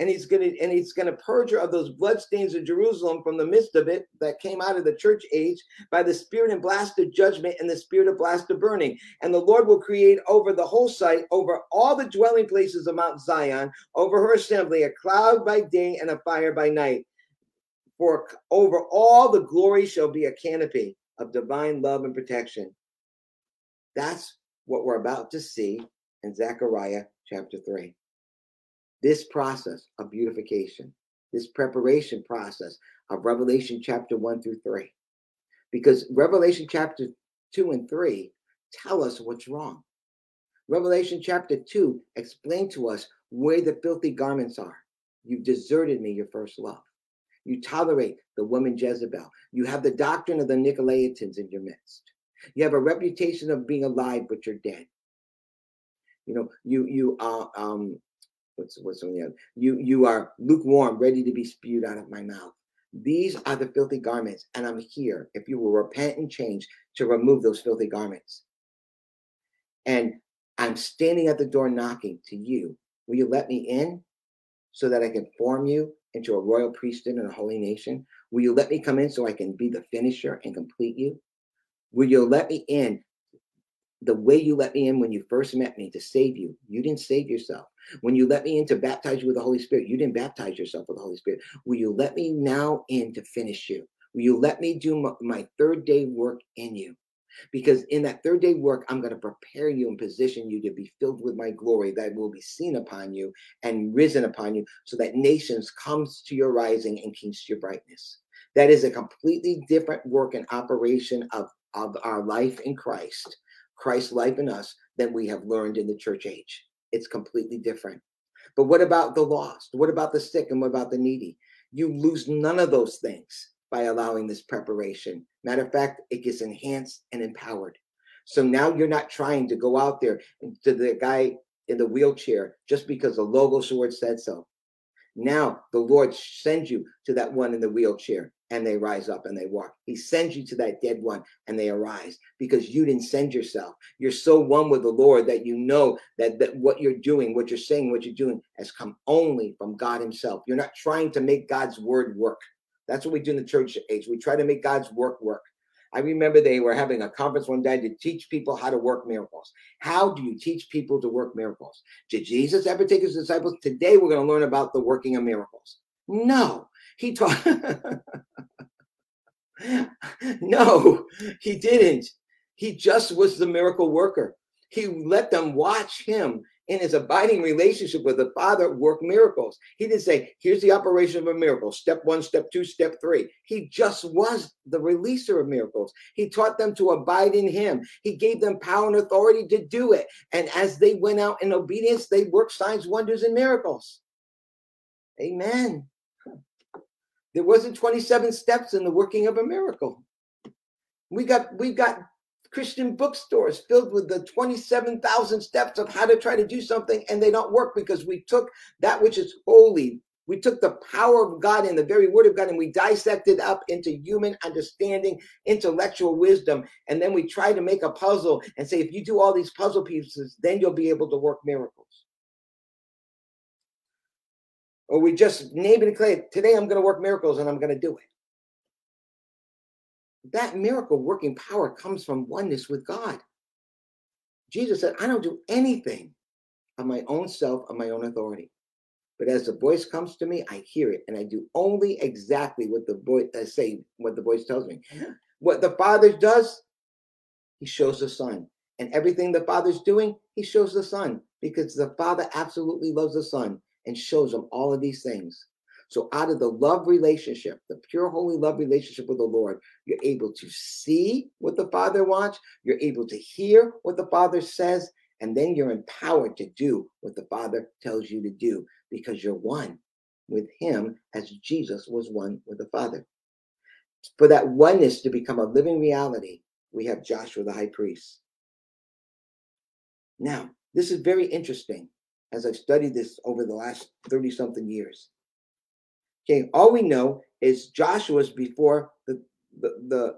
and he's going to and he's going to purge her of those bloodstains of Jerusalem from the midst of it that came out of the church age by the spirit and blast of judgment and the spirit of blast of burning. And the Lord will create over the whole site, over all the dwelling places of Mount Zion, over her assembly, a cloud by day and a fire by night. For over all the glory shall be a canopy of divine love and protection. That's what we're about to see in Zechariah chapter 3 this process of beautification, this preparation process of Revelation chapter 1 through 3. Because Revelation chapter 2 and 3 tell us what's wrong. Revelation chapter 2 explain to us where the filthy garments are. You've deserted me, your first love. You tolerate the woman Jezebel. You have the doctrine of the Nicolaitans in your midst. You have a reputation of being alive, but you're dead. You know, you you uh, um, what's what's on the other. You you are lukewarm, ready to be spewed out of my mouth. These are the filthy garments, and I'm here if you will repent and change to remove those filthy garments. And I'm standing at the door knocking to you. Will you let me in so that I can form you into a royal priesthood and a holy nation? Will you let me come in so I can be the finisher and complete you? Will you let me in the way you let me in when you first met me to save you? You didn't save yourself. When you let me in to baptize you with the Holy Spirit, you didn't baptize yourself with the Holy Spirit. Will you let me now in to finish you? Will you let me do my third day work in you? Because in that third day work, I'm going to prepare you and position you to be filled with my glory that will be seen upon you and risen upon you so that nations comes to your rising and kings to your brightness. That is a completely different work and operation of, of our life in Christ, Christ's life in us, than we have learned in the church age it's completely different. But what about the lost? What about the sick? And what about the needy? You lose none of those things by allowing this preparation. Matter of fact, it gets enhanced and empowered. So now you're not trying to go out there to the guy in the wheelchair just because the logo word said so. Now the Lord sends you to that one in the wheelchair and they rise up and they walk. He sends you to that dead one and they arise because you didn't send yourself. You're so one with the Lord that you know that, that what you're doing, what you're saying, what you're doing has come only from God Himself. You're not trying to make God's word work. That's what we do in the church age. We try to make God's work work. I remember they were having a conference one day to teach people how to work miracles. How do you teach people to work miracles? Did Jesus ever take his disciples? Today we're going to learn about the working of miracles. No, he taught. no, he didn't. He just was the miracle worker. He let them watch him in his abiding relationship with the Father work miracles. He didn't say, here's the operation of a miracle, step one, step two, step three. He just was the releaser of miracles. He taught them to abide in him. He gave them power and authority to do it. And as they went out in obedience, they worked signs, wonders, and miracles. Amen. There wasn't 27 steps in the working of a miracle. We got we got Christian bookstores filled with the 27,000 steps of how to try to do something, and they don't work because we took that which is holy. We took the power of God and the very word of God and we dissected up into human understanding, intellectual wisdom. And then we try to make a puzzle and say, if you do all these puzzle pieces, then you'll be able to work miracles. Or we just name and declare, today I'm going to work miracles and I'm going to do it that miracle working power comes from oneness with God. Jesus said, I don't do anything of my own self, of my own authority. But as the voice comes to me, I hear it and I do only exactly what the voice uh, say, what the voice tells me. What the Father does, he shows the Son. And everything the Father's doing, he shows the Son because the Father absolutely loves the Son and shows them all of these things. So, out of the love relationship, the pure, holy love relationship with the Lord, you're able to see what the Father wants, you're able to hear what the Father says, and then you're empowered to do what the Father tells you to do because you're one with Him as Jesus was one with the Father. For that oneness to become a living reality, we have Joshua the high priest. Now, this is very interesting as I've studied this over the last 30 something years. Okay, all we know is Joshua's before the, the, the,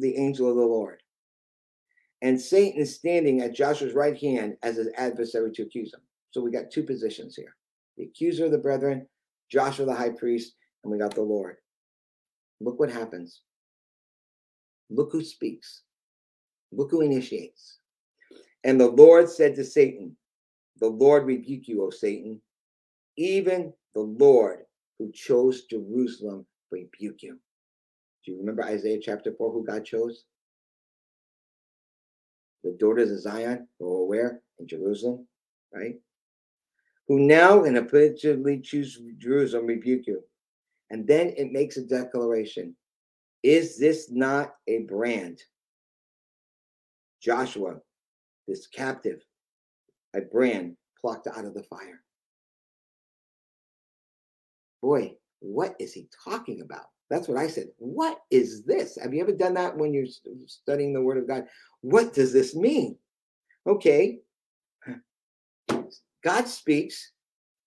the angel of the Lord. And Satan is standing at Joshua's right hand as his adversary to accuse him. So we got two positions here the accuser of the brethren, Joshua the high priest, and we got the Lord. Look what happens. Look who speaks. Look who initiates. And the Lord said to Satan, The Lord rebuke you, O Satan. Even the Lord who chose Jerusalem rebuke you. Do you remember Isaiah chapter 4 who God chose? The daughters of Zion who were where? In Jerusalem, right? Who now in habitually choose Jerusalem rebuke you. And then it makes a declaration. Is this not a brand? Joshua, this captive, a brand plucked out of the fire boy, what is he talking about? That's what I said. What is this? Have you ever done that when you're studying the Word of God? What does this mean? Okay. God speaks.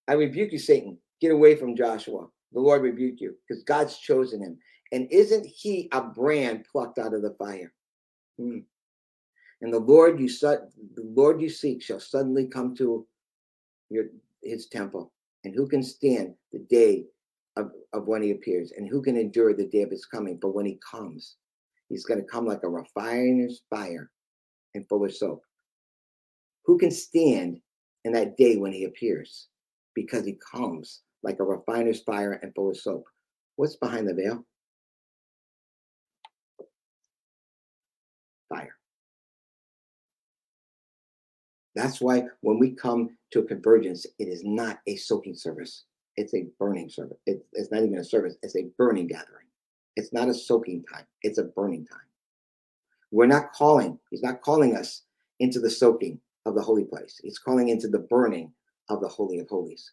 I rebuke you, Satan. Get away from Joshua. The Lord rebuke you because God's chosen him. And isn't he a brand plucked out of the fire? Hmm. And the Lord you the Lord you seek shall suddenly come to your his temple. And who can stand the day of, of when he appears? And who can endure the day of his coming? But when he comes, he's going to come like a refiner's fire and full of soap. Who can stand in that day when he appears? Because he comes like a refiner's fire and full of soap. What's behind the veil? Fire. That's why when we come to a convergence, it is not a soaking service. It's a burning service. It, it's not even a service, it's a burning gathering. It's not a soaking time, it's a burning time. We're not calling, he's not calling us into the soaking of the holy place. He's calling into the burning of the Holy of Holies.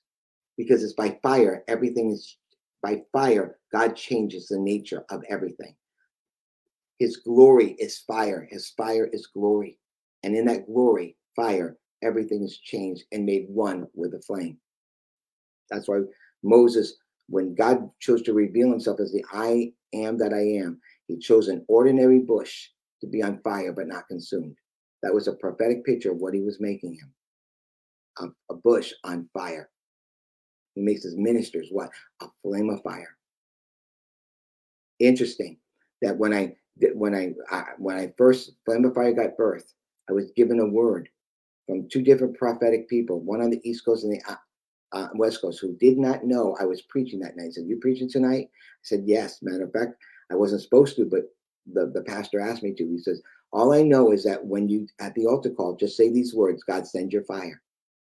Because it's by fire, everything is by fire, God changes the nature of everything. His glory is fire, his fire is glory. And in that glory, fire, everything is changed and made one with the flame. That's why Moses, when God chose to reveal himself as the I am that I am. He chose an ordinary bush to be on fire but not consumed. That was a prophetic picture of what he was making him a, a bush on fire. He makes his ministers what? A flame of fire. Interesting that when I when I, I when I first flame of fire got birth, I was given a word from two different prophetic people, one on the East Coast and the uh, uh, West Coast, who did not know I was preaching that night. He said, "You preaching tonight?" I said, "Yes." Matter of fact, I wasn't supposed to, but the, the pastor asked me to. He says, All I know is that when you at the altar call, just say these words, God send your fire.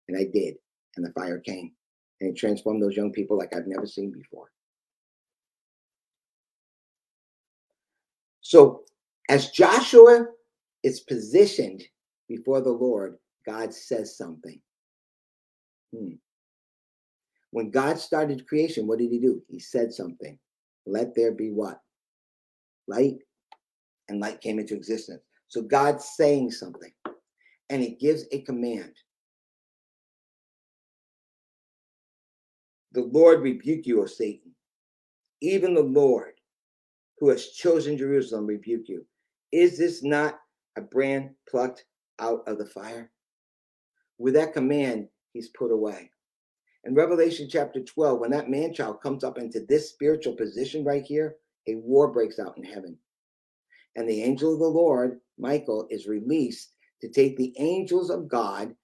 And I did. And the fire came. And it transformed those young people like I've never seen before. So as Joshua is positioned before the Lord, God says something. Hmm. When God started creation, what did he do? He said something. Let there be what? Light and light came into existence. So God's saying something and he gives a command. The Lord rebuke you, O Satan. Even the Lord who has chosen Jerusalem rebuke you. Is this not a brand plucked out of the fire? With that command, he's put away. In Revelation chapter 12, when that man child comes up into this spiritual position right here, a war breaks out in heaven and the angel of the Lord, Michael, is released to take the angels of God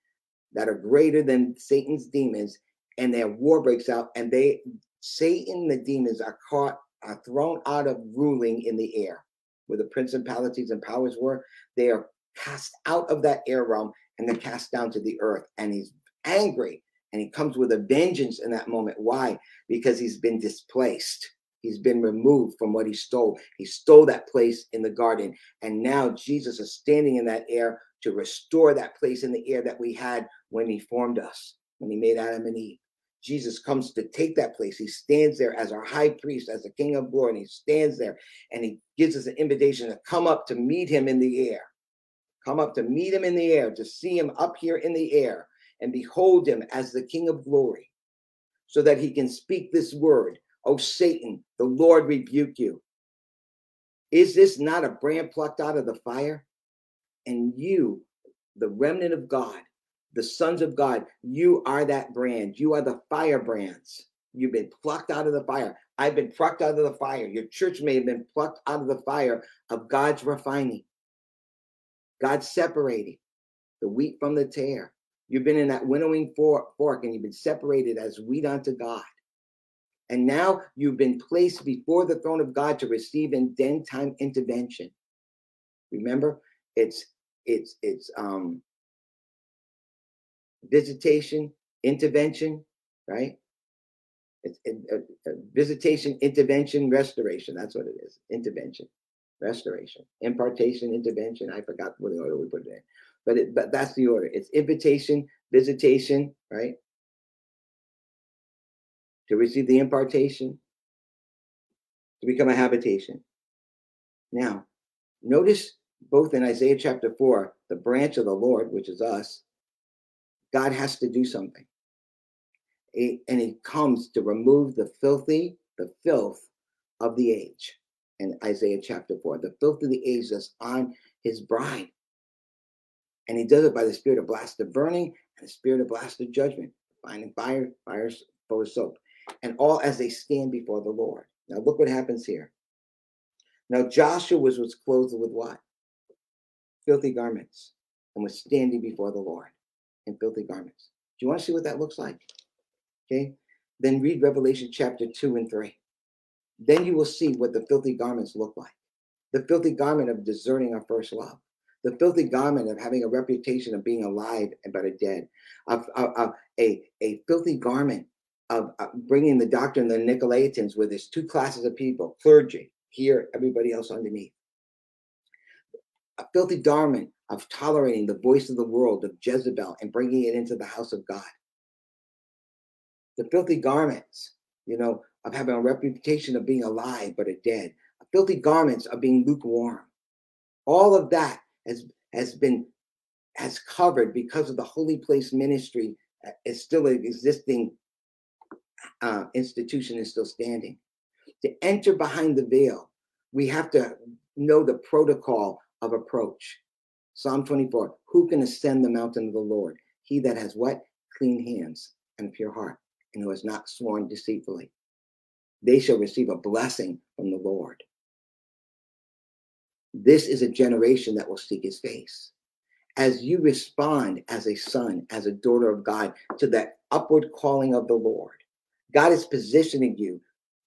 that are greater than Satan's demons, and their war breaks out, and they Satan, the demons are caught, are thrown out of ruling in the air, where the principalities and powers were. They are cast out of that air realm and they're cast down to the earth. And he's angry and he comes with a vengeance in that moment. Why? Because he's been displaced. He's been removed from what he stole. He stole that place in the garden. And now Jesus is standing in that air to restore that place in the air that we had when he formed us, when he made Adam and Eve. Jesus comes to take that place. He stands there as our high priest, as the king of glory, and he stands there and he gives us an invitation to come up to meet him in the air. Come up to meet him in the air, to see him up here in the air and behold him as the king of glory, so that he can speak this word O Satan, the Lord rebuke you. Is this not a brand plucked out of the fire? And you, the remnant of God, the sons of God, you are that brand. You are the firebrands. You've been plucked out of the fire. I've been plucked out of the fire. Your church may have been plucked out of the fire of God's refining, God's separating the wheat from the tare. You've been in that winnowing fork and you've been separated as wheat unto God. And now you've been placed before the throne of God to receive in den time intervention. Remember, it's it's it's um visitation, intervention, right? It's it, uh, uh, visitation, intervention, restoration. That's what it is. Intervention, restoration, impartation, intervention. I forgot what the order we put it in, but it, but that's the order. It's invitation, visitation, right? to receive the impartation, to become a habitation. Now, notice both in Isaiah chapter 4, the branch of the Lord, which is us, God has to do something. And he comes to remove the filthy, the filth of the age in Isaiah chapter 4. The filth of the age that's on his bride. And he does it by the spirit of blast of burning and the spirit of blast of judgment, finding fire, fire full of soap and all as they stand before the Lord. Now, look what happens here. Now, Joshua was, was clothed with what? Filthy garments and was standing before the Lord in filthy garments. Do you want to see what that looks like? Okay. Then read Revelation chapter 2 and 3. Then you will see what the filthy garments look like. The filthy garment of deserting our first love. The filthy garment of having a reputation of being alive and but a dead. Of, of, of a, a filthy garment of bringing the doctrine of the Nicolaitans, where there's two classes of people clergy, here, everybody else underneath. A filthy garment of tolerating the voice of the world, of Jezebel, and bringing it into the house of God. The filthy garments, you know, of having a reputation of being alive but a dead. Filthy garments of being lukewarm. All of that has has been has covered because of the holy place ministry is still an existing uh, institution is still standing. To enter behind the veil we have to know the protocol of approach. Psalm 24 Who can ascend the mountain of the Lord? He that has what? Clean hands and pure heart, and who has not sworn deceitfully. They shall receive a blessing from the Lord. This is a generation that will seek his face. As you respond as a son, as a daughter of God to that upward calling of the Lord, God is positioning you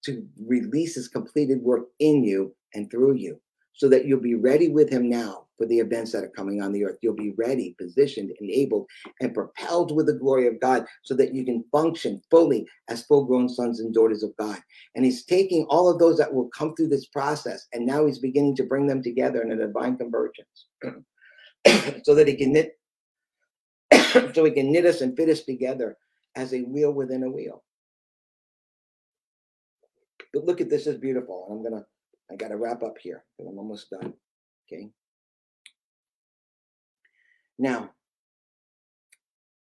to release his completed work in you and through you so that you'll be ready with him now for the events that are coming on the earth. You'll be ready, positioned, enabled, and propelled with the glory of God so that you can function fully as full grown sons and daughters of God. And he's taking all of those that will come through this process and now he's beginning to bring them together in a divine convergence so that he can knit so he can knit us and fit us together as a wheel within a wheel. But look at this is beautiful. And I'm gonna I gotta wrap up here because I'm almost done. Okay. Now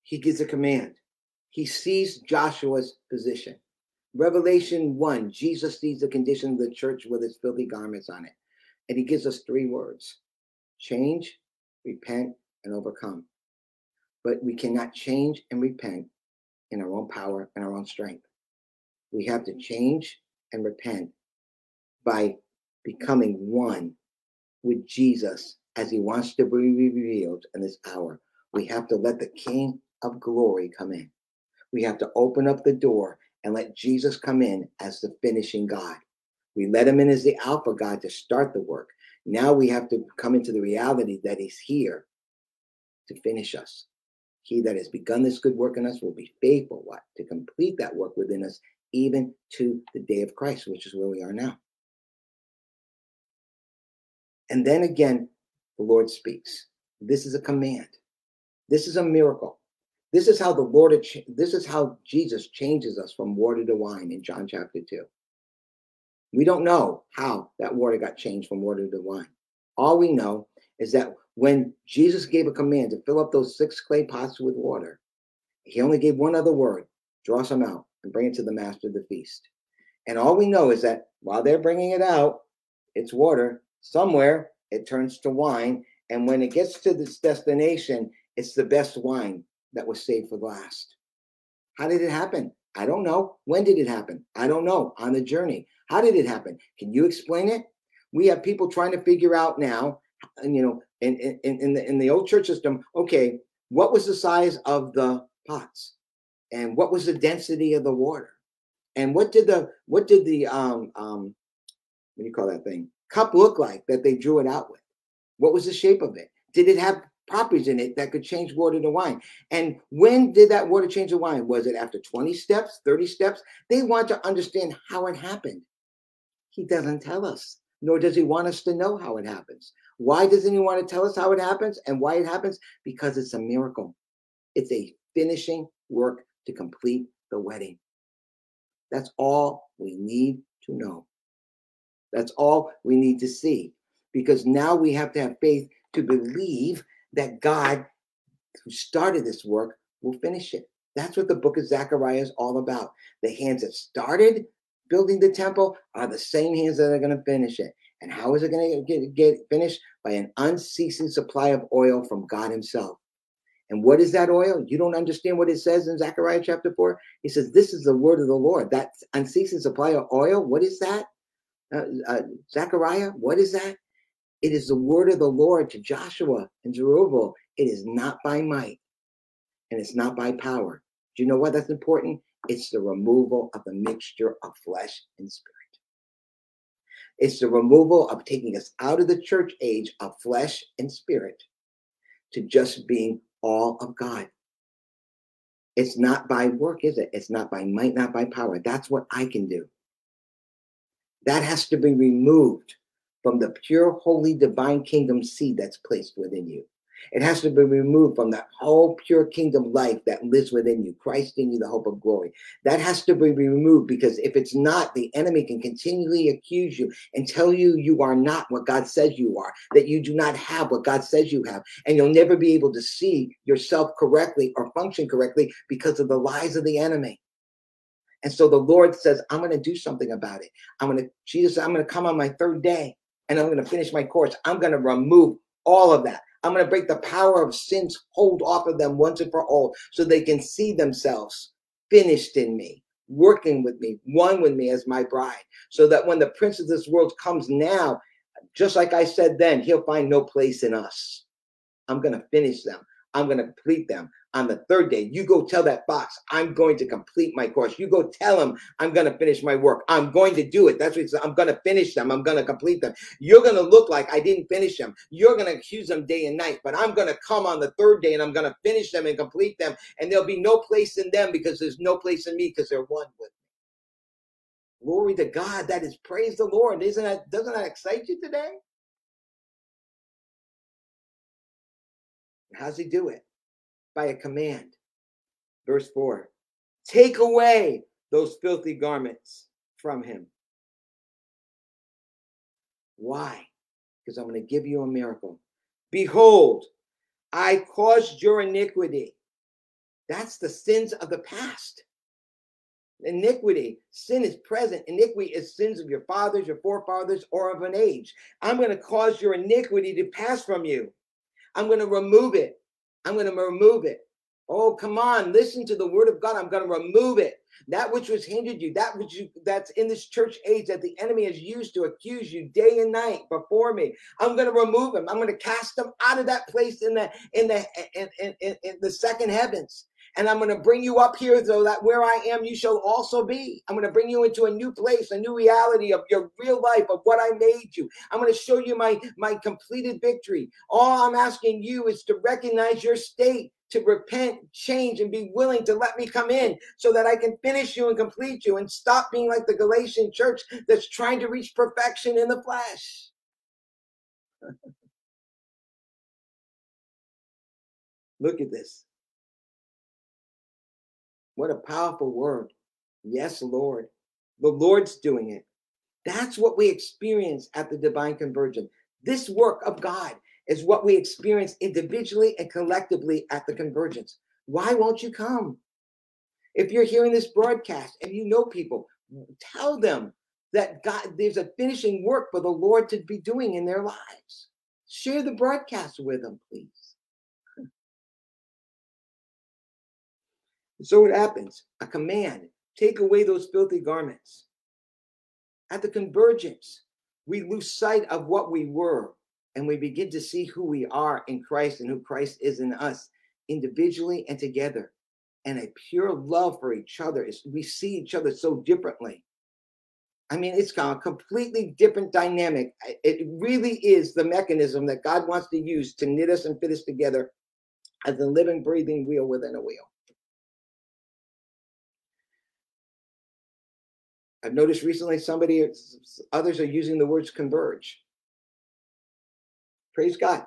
he gives a command. He sees Joshua's position. Revelation 1, Jesus sees the condition of the church with its filthy garments on it. And he gives us three words change, repent, and overcome. But we cannot change and repent in our own power and our own strength. We have to change and repent by becoming one with Jesus as he wants to be revealed in this hour. We have to let the King of glory come in. We have to open up the door and let Jesus come in as the finishing God. We let him in as the Alpha God to start the work. Now we have to come into the reality that he's here to finish us. He that has begun this good work in us will be faithful, what? To complete that work within us even to the day of Christ, which is where we are now. And then again, the Lord speaks. This is a command. This is a miracle. This is how the Lord, this is how Jesus changes us from water to wine in John chapter 2. We don't know how that water got changed from water to wine. All we know is that when Jesus gave a command to fill up those six clay pots with water, he only gave one other word draw some out and bring it to the master of the feast. And all we know is that while they're bringing it out, it's water. Somewhere it turns to wine. And when it gets to this destination, it's the best wine that was saved for last. How did it happen? I don't know. When did it happen? I don't know. On the journey. How did it happen? Can you explain it? We have people trying to figure out now, you know, in, in, in, the, in the old church system, okay, what was the size of the pots? and what was the density of the water and what did the what did the um um what do you call that thing cup look like that they drew it out with? What was the shape of it? Did it have properties in it that could change water to wine? And when did that water change to wine? Was it after 20 steps 30 steps? They want to understand how it happened. He doesn't tell us nor does he want us to know how it happens. Why doesn't he want to tell us how it happens and why it happens? Because it's a miracle. It's a finishing work to complete the wedding. That's all we need to know. That's all we need to see. Because now we have to have faith to believe that God, who started this work, will finish it. That's what the book of Zechariah is all about. The hands that started building the temple are the same hands that are going to finish it. And how is it going to get, get finished? By an unceasing supply of oil from God Himself. And what is that oil? You don't understand what it says in Zechariah chapter 4? He says, This is the word of the Lord. That unceasing supply of oil, what is that? Uh, uh, Zechariah, what is that? It is the word of the Lord to Joshua and Zerubbabel. It is not by might and it's not by power. Do you know why that's important? It's the removal of the mixture of flesh and spirit. It's the removal of taking us out of the church age of flesh and spirit to just being all of God. It's not by work, is it? It's not by might, not by power. That's what I can do. That has to be removed from the pure, holy, divine kingdom seed that's placed within you. It has to be removed from that whole pure kingdom life that lives within you, Christ in you, the hope of glory. That has to be removed because if it's not, the enemy can continually accuse you and tell you you are not what God says you are, that you do not have what God says you have, and you'll never be able to see yourself correctly or function correctly because of the lies of the enemy. And so the Lord says, I'm going to do something about it. I'm going to, Jesus, I'm going to come on my third day and I'm going to finish my course. I'm going to remove all of that. I'm going to break the power of sin's hold off of them once and for all so they can see themselves finished in me, working with me, one with me as my bride. So that when the prince of this world comes now, just like I said then, he'll find no place in us. I'm going to finish them. I'm going to complete them on the third day. You go tell that box, I'm going to complete my course. You go tell him, I'm going to finish my work. I'm going to do it. That's what he said. I'm going to finish them. I'm going to complete them. You're going to look like I didn't finish them. You're going to accuse them day and night, but I'm going to come on the third day and I'm going to finish them and complete them. And there'll be no place in them because there's no place in me because they're one with me. Glory to God. That is praise the Lord. Isn't that, doesn't that excite you today? How's he do it? By a command. Verse 4 Take away those filthy garments from him. Why? Because I'm going to give you a miracle. Behold, I caused your iniquity. That's the sins of the past. Iniquity, sin is present. Iniquity is sins of your fathers, your forefathers, or of an age. I'm going to cause your iniquity to pass from you. I'm going to remove it. I'm going to remove it. Oh, come on, listen to the word of God. I'm going to remove it. That which was hindered you, that which you that's in this church age that the enemy has used to accuse you day and night before me. I'm going to remove him. I'm going to cast them out of that place in the in the in, in, in, in the second heavens and I'm going to bring you up here so that where I am, you shall also be. I'm going to bring you into a new place, a new reality of your real life, of what I made you. I'm going to show you my, my completed victory. All I'm asking you is to recognize your state, to repent, change, and be willing to let me come in so that I can finish you and complete you and stop being like the Galatian church that's trying to reach perfection in the flesh. Look at this. What a powerful word. Yes, Lord. The Lord's doing it. That's what we experience at the divine convergence. This work of God is what we experience individually and collectively at the convergence. Why won't you come? If you're hearing this broadcast and you know people, tell them that God, there's a finishing work for the Lord to be doing in their lives. Share the broadcast with them, please. So it happens a command take away those filthy garments. At the convergence, we lose sight of what we were and we begin to see who we are in Christ and who Christ is in us individually and together. And a pure love for each other is we see each other so differently. I mean, it's a completely different dynamic. It really is the mechanism that God wants to use to knit us and fit us together as a living, breathing wheel within a wheel. I've noticed recently somebody, others are using the words converge. Praise God.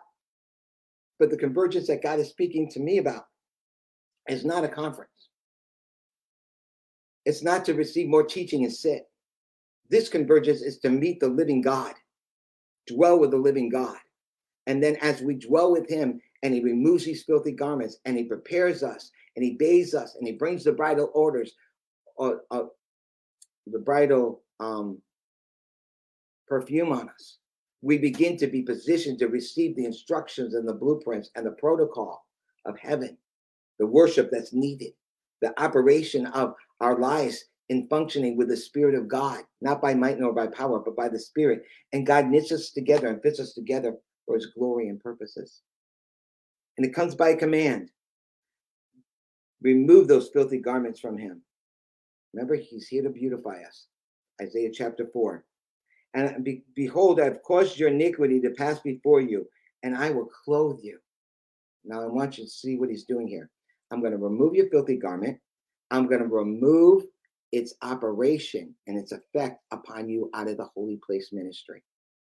But the convergence that God is speaking to me about is not a conference. It's not to receive more teaching and sit. This convergence is to meet the living God, dwell with the living God. And then as we dwell with him and he removes these filthy garments and he prepares us and he bathes us and he brings the bridal orders, uh, uh, the bridal um, perfume on us, we begin to be positioned to receive the instructions and the blueprints and the protocol of heaven, the worship that's needed, the operation of our lives in functioning with the Spirit of God, not by might nor by power, but by the Spirit. And God knits us together and fits us together for His glory and purposes. And it comes by command. Remove those filthy garments from Him. Remember, he's here to beautify us. Isaiah chapter 4. And be, behold, I've caused your iniquity to pass before you, and I will clothe you. Now, I want you to see what he's doing here. I'm going to remove your filthy garment. I'm going to remove its operation and its effect upon you out of the holy place ministry.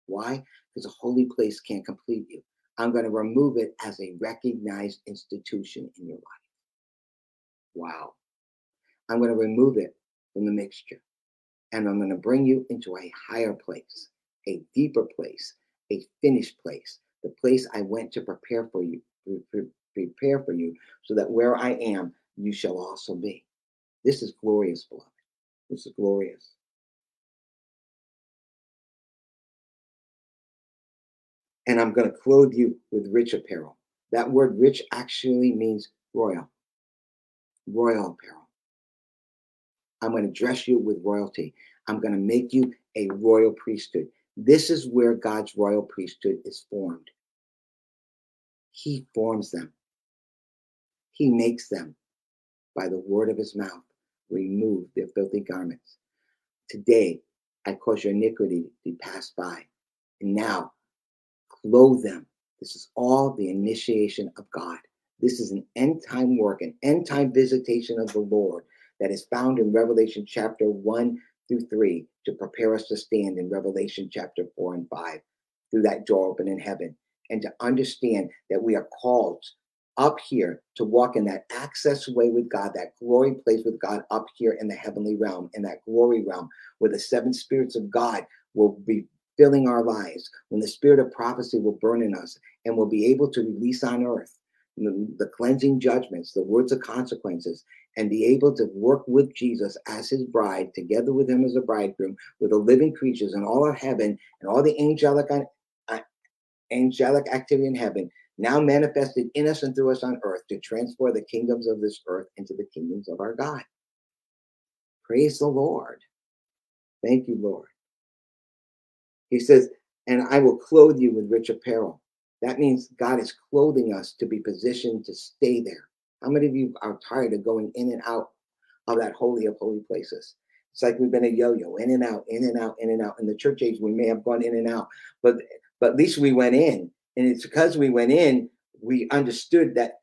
Why? Because a holy place can't complete you. I'm going to remove it as a recognized institution in your life. Wow. I'm going to remove it from the mixture. And I'm going to bring you into a higher place, a deeper place, a finished place, the place I went to prepare for you, prepare for you, so that where I am, you shall also be. This is glorious, beloved. This is glorious. And I'm going to clothe you with rich apparel. That word rich actually means royal, royal apparel. I'm going to dress you with royalty. I'm going to make you a royal priesthood. This is where God's royal priesthood is formed. He forms them, He makes them by the word of His mouth. Remove their filthy garments. Today, I cause your iniquity to be passed by. And now, clothe them. This is all the initiation of God. This is an end time work, an end time visitation of the Lord that is found in Revelation chapter 1 through 3 to prepare us to stand in Revelation chapter 4 and 5 through that door open in heaven and to understand that we are called up here to walk in that access way with God, that glory place with God up here in the heavenly realm, in that glory realm where the seven spirits of God will be filling our lives, when the spirit of prophecy will burn in us and will be able to release on earth the cleansing judgments, the words of consequences, and be able to work with Jesus as his bride, together with him as a bridegroom, with the living creatures and all of heaven and all the angelic uh, angelic activity in heaven, now manifested in us and through us on earth to transfer the kingdoms of this earth into the kingdoms of our God. Praise the Lord. Thank you, Lord. He says, and I will clothe you with rich apparel. That means God is clothing us to be positioned to stay there. How many of you are tired of going in and out of that holy of holy places? It's like we've been a yo-yo, in and out, in and out, in and out. In the church age, we may have gone in and out, but but at least we went in. And it's because we went in, we understood that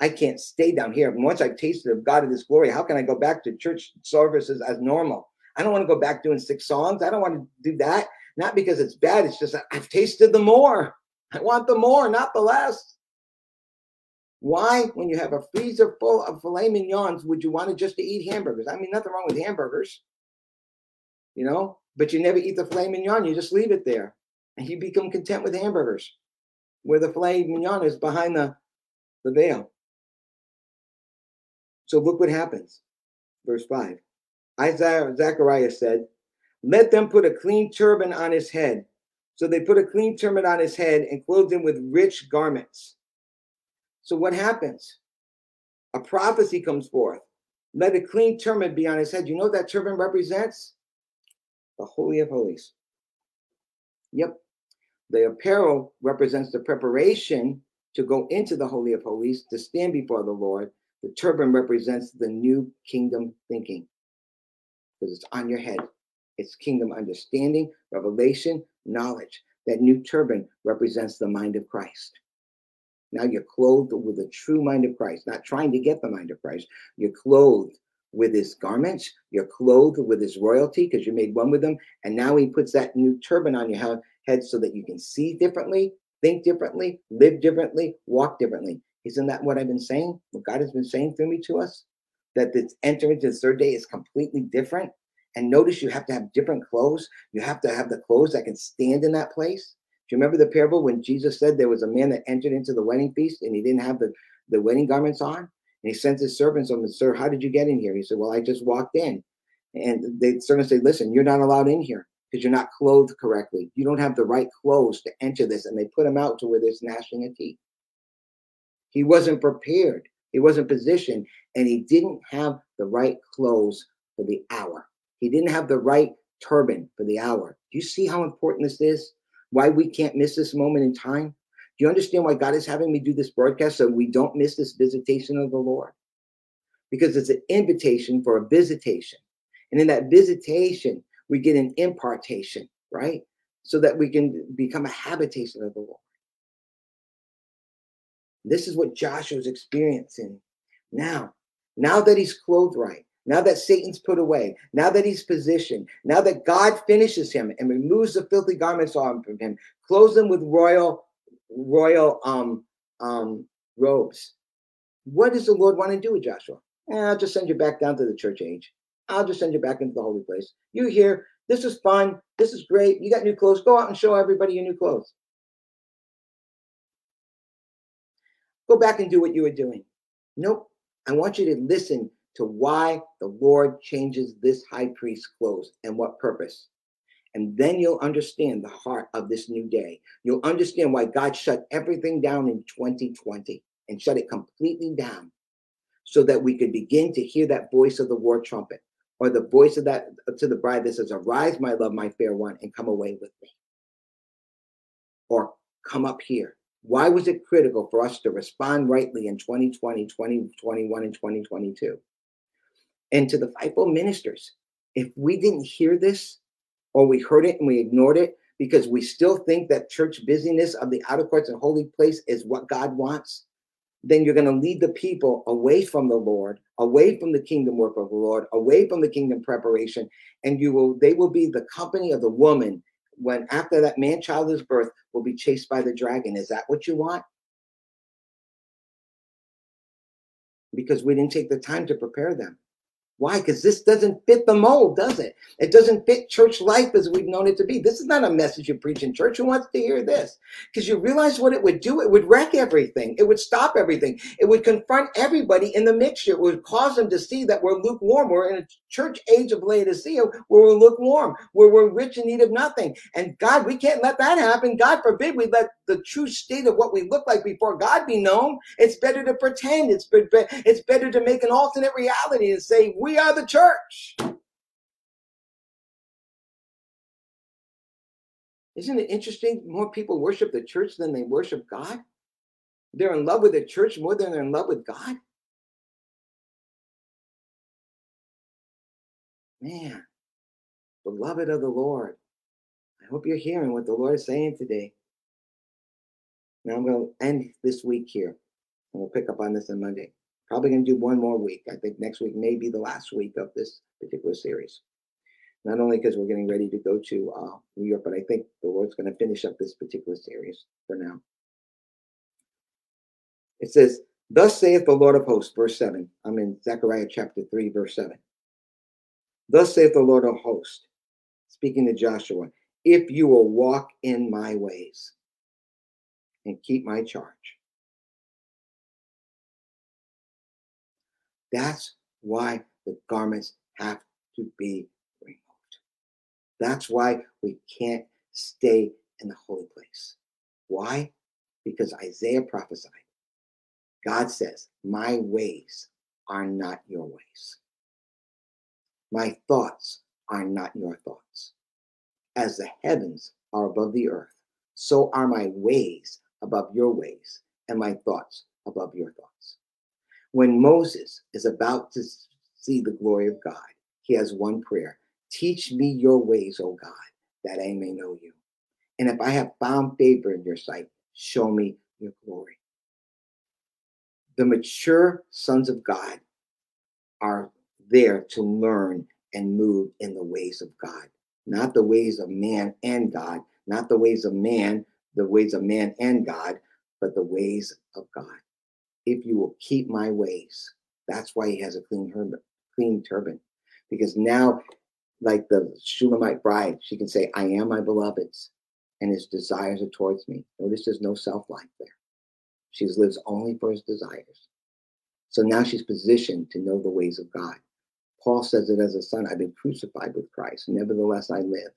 I can't stay down here. Once I've tasted of God of this glory, how can I go back to church services as normal? I don't want to go back doing six songs. I don't want to do that. Not because it's bad. It's just I've tasted the more. I want the more, not the less. Why, when you have a freezer full of filet mignons, would you want to just to eat hamburgers? I mean, nothing wrong with hamburgers, you know, but you never eat the filet mignon. You just leave it there and you become content with hamburgers where the filet mignon is behind the, the veil. So look what happens. Verse 5. Isaiah Zechariah said, Let them put a clean turban on his head so they put a clean turban on his head and clothed him with rich garments. So what happens? A prophecy comes forth. Let a clean turban be on his head. You know what that turban represents? The Holy of Holies. Yep. The apparel represents the preparation to go into the Holy of Holies, to stand before the Lord. The turban represents the new kingdom thinking because it's on your head. It's kingdom understanding, revelation, knowledge. That new turban represents the mind of Christ. Now you're clothed with the true mind of Christ, not trying to get the mind of Christ. You're clothed with his garments. You're clothed with his royalty because you made one with him. And now he puts that new turban on your head so that you can see differently, think differently, live differently, walk differently. Isn't that what I've been saying? What God has been saying through me to us? That this entering into the third day is completely different. And notice you have to have different clothes. You have to have the clothes that can stand in that place. Do you remember the parable when Jesus said there was a man that entered into the wedding feast and he didn't have the, the wedding garments on? And he sent his servants on, Sir, how did you get in here? He said, Well, I just walked in. And the servants said, Listen, you're not allowed in here because you're not clothed correctly. You don't have the right clothes to enter this. And they put him out to where there's gnashing of teeth. He wasn't prepared, he wasn't positioned, and he didn't have the right clothes for the hour. He didn't have the right turban for the hour. Do you see how important this is? Why we can't miss this moment in time? Do you understand why God is having me do this broadcast so we don't miss this visitation of the Lord? Because it's an invitation for a visitation. And in that visitation, we get an impartation, right? So that we can become a habitation of the Lord. This is what Joshua's experiencing now. Now that he's clothed right, now that Satan's put away, now that he's positioned, now that God finishes him and removes the filthy garments off of him, clothes him with royal, royal um, um, robes. What does the Lord want to do with Joshua? Eh, I'll just send you back down to the church age. I'll just send you back into the holy place. You here? This is fun. This is great. You got new clothes. Go out and show everybody your new clothes. Go back and do what you were doing. Nope. I want you to listen to why the Lord changes this high priest's clothes and what purpose. And then you'll understand the heart of this new day. You'll understand why God shut everything down in 2020 and shut it completely down so that we could begin to hear that voice of the war trumpet or the voice of that to the bride that says, Arise, my love, my fair one, and come away with me. Or come up here. Why was it critical for us to respond rightly in 2020, 2021, and 2022? And to the fivefold ministers, if we didn't hear this, or we heard it and we ignored it because we still think that church busyness of the outer courts and holy place is what God wants, then you're going to lead the people away from the Lord, away from the kingdom work of the Lord, away from the kingdom preparation, and you will they will be the company of the woman when after that man child is birth will be chased by the dragon. Is that what you want? Because we didn't take the time to prepare them. Why? Because this doesn't fit the mold, does it? It doesn't fit church life as we've known it to be. This is not a message you preach in church. Who wants to hear this? Because you realize what it would do? It would wreck everything. It would stop everything. It would confront everybody in the mixture. It would cause them to see that we're lukewarm. We're in a church age of Laodicea where we're lukewarm, where we're rich in need of nothing. And God, we can't let that happen. God forbid we let the true state of what we look like before God be known. It's better to pretend. It's, it's better to make an alternate reality and say, we are the church. Isn't it interesting? More people worship the church than they worship God. They're in love with the church more than they're in love with God. Man, beloved of the Lord, I hope you're hearing what the Lord is saying today. Now I'm going to end this week here, and we'll pick up on this on Monday. Probably going to do one more week. I think next week may be the last week of this particular series. Not only because we're getting ready to go to uh, New York, but I think the Lord's going to finish up this particular series for now. It says, Thus saith the Lord of hosts, verse 7. I'm in Zechariah chapter 3, verse 7. Thus saith the Lord of hosts, speaking to Joshua, if you will walk in my ways and keep my charge, That's why the garments have to be removed. That's why we can't stay in the holy place. Why? Because Isaiah prophesied. God says, My ways are not your ways. My thoughts are not your thoughts. As the heavens are above the earth, so are my ways above your ways, and my thoughts above your thoughts. When Moses is about to see the glory of God, he has one prayer Teach me your ways, O God, that I may know you. And if I have found favor in your sight, show me your glory. The mature sons of God are there to learn and move in the ways of God, not the ways of man and God, not the ways of man, the ways of man and God, but the ways of God if you will keep my ways. That's why he has a clean clean turban. Because now, like the Shulamite bride, she can say, I am my beloved's, and his desires are towards me. Notice there's no self-life there. She lives only for his desires. So now she's positioned to know the ways of God. Paul says it as a son, I've been crucified with Christ. Nevertheless, I live.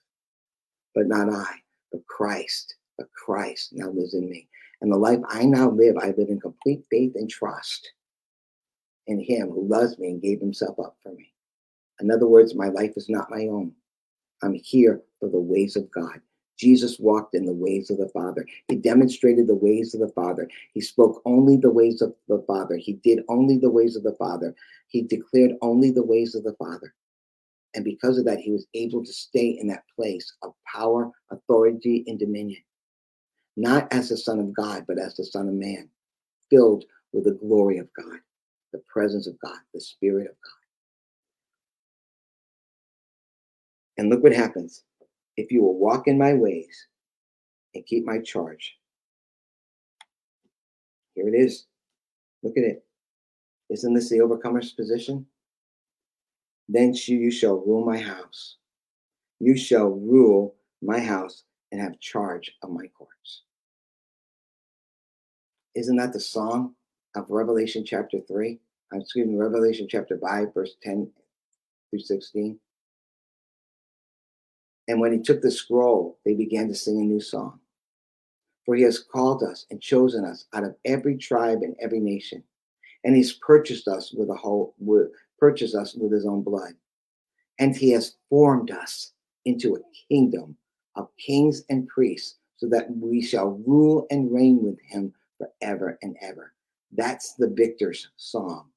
But not I, but Christ, but Christ now lives in me. And the life I now live, I live in complete faith and trust in Him who loves me and gave Himself up for me. In other words, my life is not my own. I'm here for the ways of God. Jesus walked in the ways of the Father. He demonstrated the ways of the Father. He spoke only the ways of the Father. He did only the ways of the Father. He declared only the ways of the Father. And because of that, he was able to stay in that place of power, authority, and dominion not as the Son of God, but as the Son of Man, filled with the glory of God, the presence of God, the Spirit of God. And look what happens. If you will walk in my ways and keep my charge. Here it is. Look at it. Isn't this the overcomer's position? Then you shall rule my house. You shall rule my house and have charge of my courts. Isn't that the song of Revelation chapter 3? uh, excuse me, Revelation chapter 5, verse 10 through 16. And when he took the scroll, they began to sing a new song. For he has called us and chosen us out of every tribe and every nation. And he's purchased us with a whole with, purchased us with his own blood. And he has formed us into a kingdom of kings and priests, so that we shall rule and reign with him forever and ever. That's the victor's song.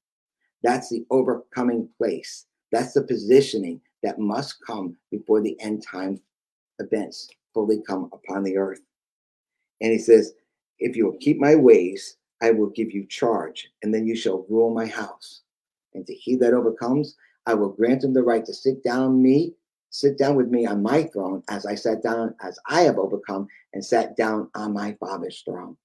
That's the overcoming place. That's the positioning that must come before the end time events fully come upon the earth. And he says, If you will keep my ways, I will give you charge, and then you shall rule my house. And to he that overcomes, I will grant him the right to sit down me, sit down with me on my throne, as I sat down, as I have overcome and sat down on my father's throne.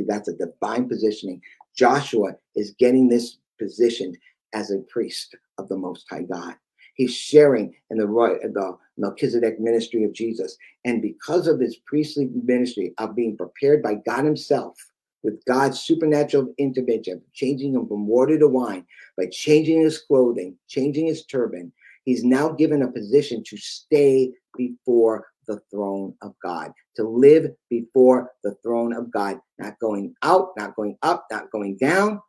See, that's a divine positioning. Joshua is getting this positioned as a priest of the Most High God. He's sharing in the, the Melchizedek ministry of Jesus. And because of his priestly ministry of being prepared by God Himself, with God's supernatural intervention, changing him from water to wine, by changing his clothing, changing his turban, he's now given a position to stay before the throne of God, to live before the throne of God, not going out, not going up, not going down,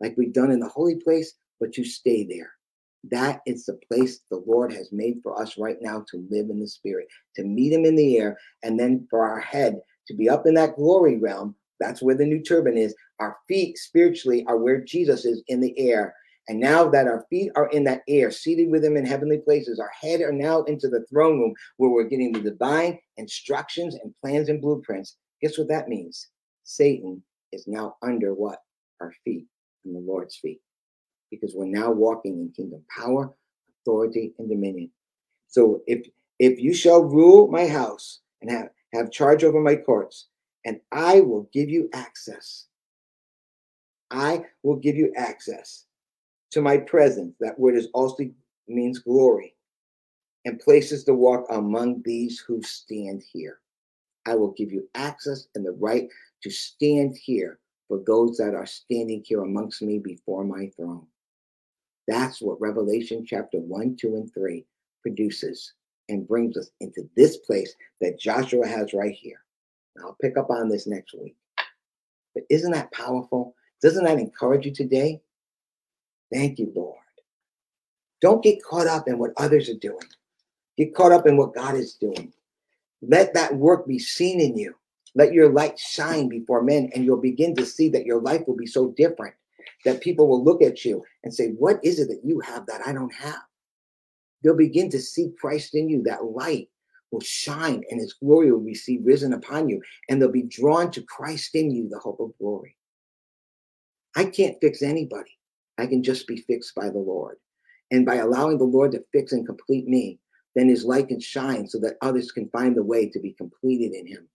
like we've done in the holy place, but you stay there. That is the place the Lord has made for us right now to live in the spirit, to meet him in the air, and then for our head to be up in that glory realm. That's where the new turban is. Our feet spiritually are where Jesus is in the air. And now that our feet are in that air, seated with him in heavenly places, our head are now into the throne room where we're getting the divine instructions and plans and blueprints. Guess what that means? Satan is now under what? Our feet and the Lord's feet because we're now walking in kingdom power, authority, and dominion. So if if you shall rule my house and have, have charge over my courts, and I will give you access. I will give you access to my presence. That word is also means glory, and places to walk among these who stand here. I will give you access and the right to stand here for those that are standing here amongst me before my throne. That's what Revelation chapter 1, 2, and 3 produces and brings us into this place that Joshua has right here. I'll pick up on this next week. But isn't that powerful? Doesn't that encourage you today? Thank you, Lord. Don't get caught up in what others are doing. Get caught up in what God is doing. Let that work be seen in you. Let your light shine before men, and you'll begin to see that your life will be so different that people will look at you and say, What is it that you have that I don't have? They'll begin to see Christ in you. That light will shine and his glory will be seen risen upon you, and they'll be drawn to Christ in you, the hope of glory. I can't fix anybody. I can just be fixed by the Lord. And by allowing the Lord to fix and complete me, then his light can shine so that others can find the way to be completed in him.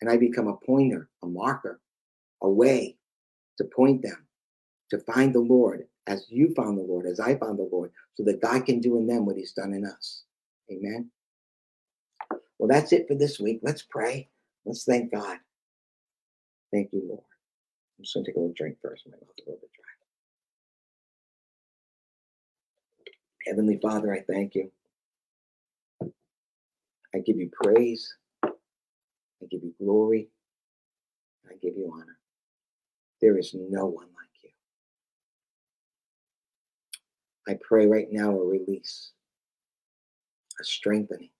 And I become a pointer, a marker, a way to point them to find the Lord as you found the Lord, as I found the Lord, so that God can do in them what he's done in us. Amen. Well, that's it for this week. Let's pray. Let's thank God. Thank you, Lord. I'm just going to take a little drink first. My mouth a little bit dry. Heavenly Father, I thank you. I give you praise. I give you glory. I give you honor. There is no one like you. I pray right now a release, a strengthening,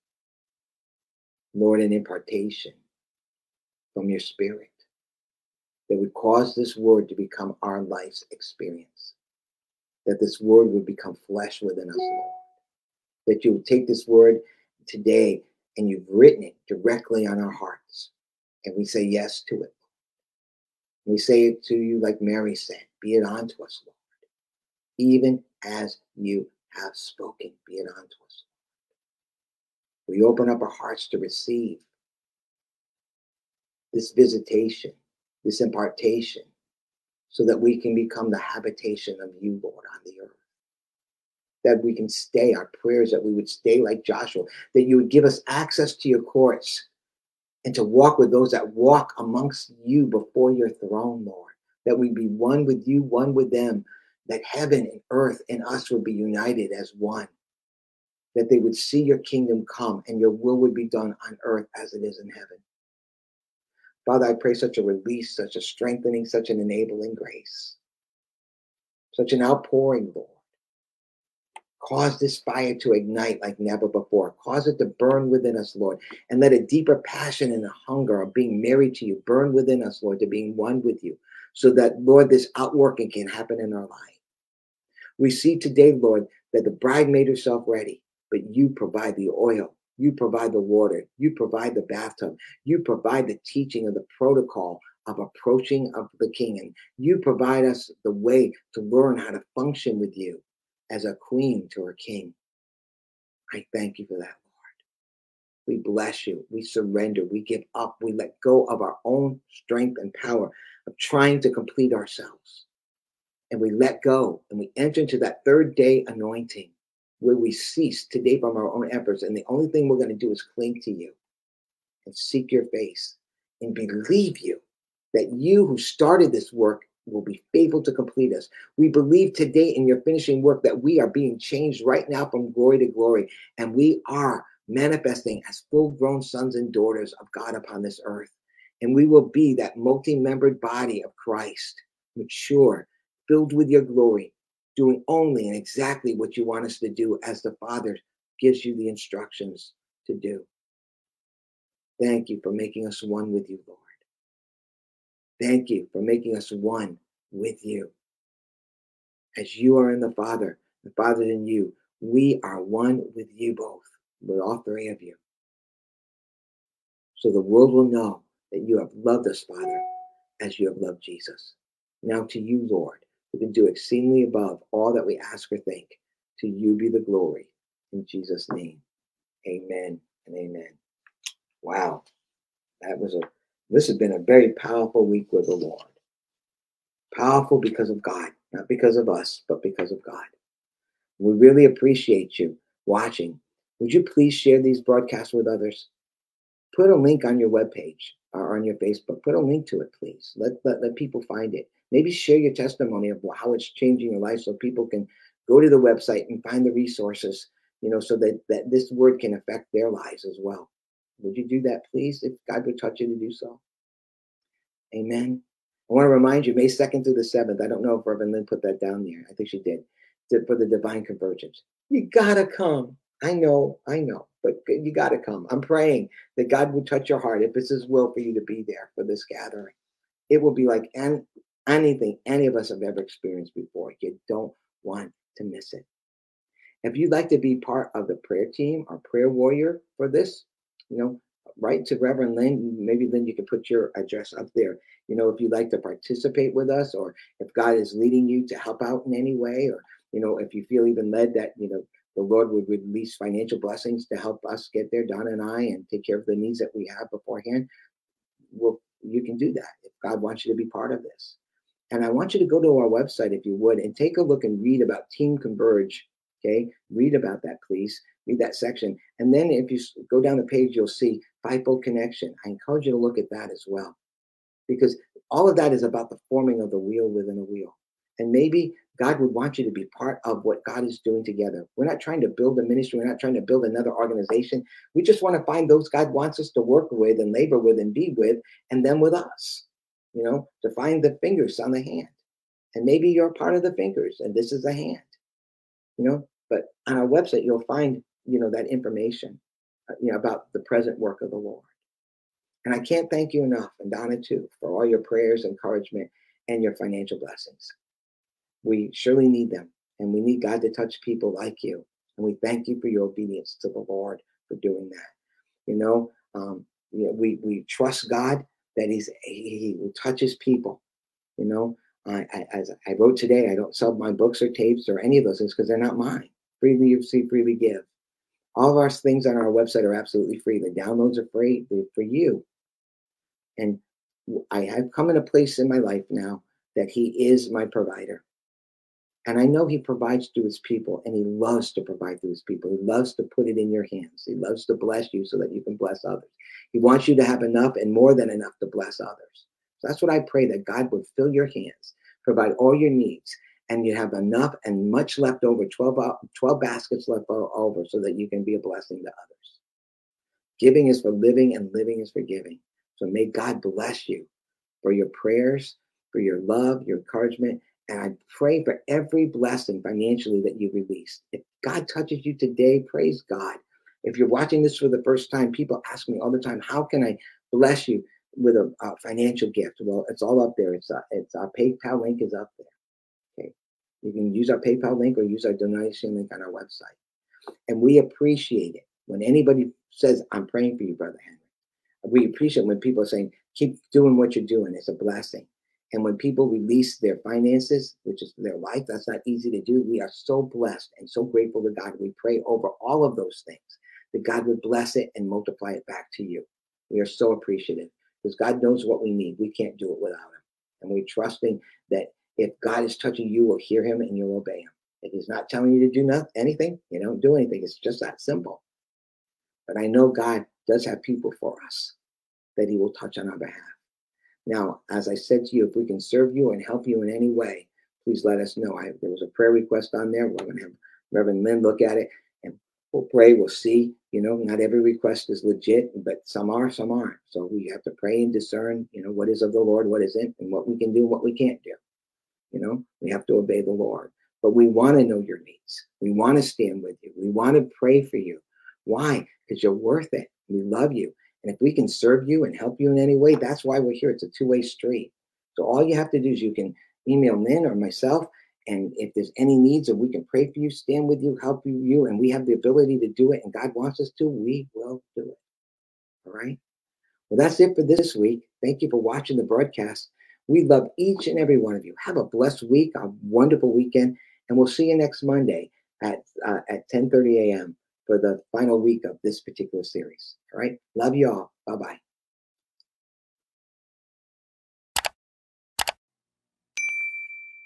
Lord, an impartation from your spirit that would cause this word to become our life's experience. That this word would become flesh within us, Lord. That you would take this word today and you've written it directly on our hearts. And we say yes to it. We say it to you like Mary said, be it unto us, Lord. Even as you have spoken, be it unto us. We open up our hearts to receive this visitation, this impartation, so that we can become the habitation of you, Lord, on the earth. That we can stay, our prayers that we would stay like Joshua, that you would give us access to your courts and to walk with those that walk amongst you before your throne, Lord. That we be one with you, one with them, that heaven and earth and us would be united as one, that they would see your kingdom come and your will would be done on earth as it is in heaven. Father, I pray such a release, such a strengthening, such an enabling grace, such an outpouring, Lord. Cause this fire to ignite like never before. Cause it to burn within us, Lord. And let a deeper passion and a hunger of being married to you burn within us, Lord, to being one with you. So that, Lord, this outworking can happen in our life. We see today, Lord, that the bride made herself ready, but you provide the oil. You provide the water. You provide the bathtub. You provide the teaching of the protocol of approaching of the king. And you provide us the way to learn how to function with you as a queen to her king. I thank you for that, Lord. We bless you. We surrender. We give up. We let go of our own strength and power of trying to complete ourselves. And we let go and we enter into that third day anointing where we cease today from our own efforts. And the only thing we're going to do is cling to you and seek your face and believe you that you who started this work will be faithful to complete us. We believe today in your finishing work that we are being changed right now from glory to glory, and we are manifesting as full grown sons and daughters of God upon this earth. And we will be that multi membered body of Christ, mature, filled with your glory, doing only and exactly what you want us to do as the Father gives you the instructions to do. Thank you for making us one with you, Lord. Thank you for making us one with you. As you are in the Father, the Father in you, we are one with you both, with all three of you. So the world will know that you have loved us, Father, as you have loved Jesus. Now to you, Lord, who can do exceedingly above all that we ask or think. To you be the glory. In Jesus' name. Amen and amen. Wow. That was a this has been a very powerful week with the Lord. Powerful because of God, not because of us, but because of God. We really appreciate you watching. Would you please share these broadcasts with others? Put a link on your webpage or on your Facebook. Put a link to it, please. Let, let, let people find it. Maybe share your testimony of how it's changing your life so people can go to the website and find the resources, you know, so that, that this word can affect their lives as well. Would you do that, please, if God would touch you to do so? Amen. I want to remind you, May 2nd through the 7th. I don't know if Reverend Lynn put that down there. I think she did. To, for the divine convergence. You gotta come. I know, I know, but you gotta come. I'm praying that God would touch your heart if it's His will for you to be there for this gathering. It will be like an, anything any of us have ever experienced before. You don't want to miss it. If you'd like to be part of the prayer team or prayer warrior for this, you know, write to Reverend Lynn. Maybe Lynn, you can put your address up there. You know, if you'd like to participate with us, or if God is leading you to help out in any way, or you know, if you feel even led that you know the Lord would release financial blessings to help us get there, Donna and I, and take care of the needs that we have beforehand. Well, you can do that if God wants you to be part of this. And I want you to go to our website if you would and take a look and read about Team Converge. Okay, read about that, please. Read that section. And then if you go down the page, you'll see Fivefold Connection. I encourage you to look at that as well, because all of that is about the forming of the wheel within a wheel. And maybe God would want you to be part of what God is doing together. We're not trying to build a ministry. We're not trying to build another organization. We just want to find those God wants us to work with and labor with and be with, and then with us, you know, to find the fingers on the hand. And maybe you're part of the fingers and this is the hand, you know. But on our website, you'll find, you know, that information, uh, you know, about the present work of the Lord. And I can't thank you enough, and Donna too, for all your prayers, encouragement, and your financial blessings. We surely need them, and we need God to touch people like you. And we thank you for your obedience to the Lord for doing that. You know, um, you know we we trust God that He's He will touch His people. You know, I, I, as I wrote today, I don't sell my books or tapes or any of those things because they're not mine. Freely see, freely give. All of our things on our website are absolutely free. The downloads are free They're for you. And I have come in a place in my life now that He is my provider. And I know he provides to his people, and he loves to provide to his people. He loves to put it in your hands. He loves to bless you so that you can bless others. He wants you to have enough and more than enough to bless others. So that's what I pray that God would fill your hands, provide all your needs, and you have enough and much left over 12, uh, 12 baskets left over so that you can be a blessing to others. Giving is for living and living is for giving. So may God bless you for your prayers, for your love, your encouragement. And I pray for every blessing financially that you release. If God touches you today, praise God. If you're watching this for the first time, people ask me all the time, how can I bless you with a, a financial gift? Well, it's all up there. It's, uh, it's our PayPal link is up there. Okay. You can use our PayPal link or use our donation link on our website. And we appreciate it when anybody says, I'm praying for you, Brother Henry. We appreciate when people are saying, keep doing what you're doing. It's a blessing. And when people release their finances, which is their life, that's not easy to do. We are so blessed and so grateful to God. We pray over all of those things that God would bless it and multiply it back to you. We are so appreciative because God knows what we need. We can't do it without Him. And we're trusting that if God is touching you, will hear Him and you'll obey Him. If He's not telling you to do nothing, anything, you don't do anything. It's just that simple. But I know God does have people for us that He will touch on our behalf. Now, as I said to you, if we can serve you and help you in any way, please let us know. I, there was a prayer request on there. We're going to have Reverend Lynn look at it and we'll pray, we'll see. You know, not every request is legit, but some are, some aren't. So we have to pray and discern, you know, what is of the Lord, what isn't, and what we can do, what we can't do. You know, we have to obey the Lord. But we want to know your needs. We want to stand with you. We want to pray for you. Why? Because you're worth it. We love you. And if we can serve you and help you in any way, that's why we're here. It's a two way street. So all you have to do is you can email Lynn or myself and if there's any needs or we can pray for you, stand with you, help you, you, and we have the ability to do it, and God wants us to, we will do it. All right. Well, that's it for this week. Thank you for watching the broadcast. We love each and every one of you. Have a blessed week, a wonderful weekend, and we'll see you next Monday at uh, at 10:30 a.m. for the final week of this particular series. All right. Love you all. Bye bye.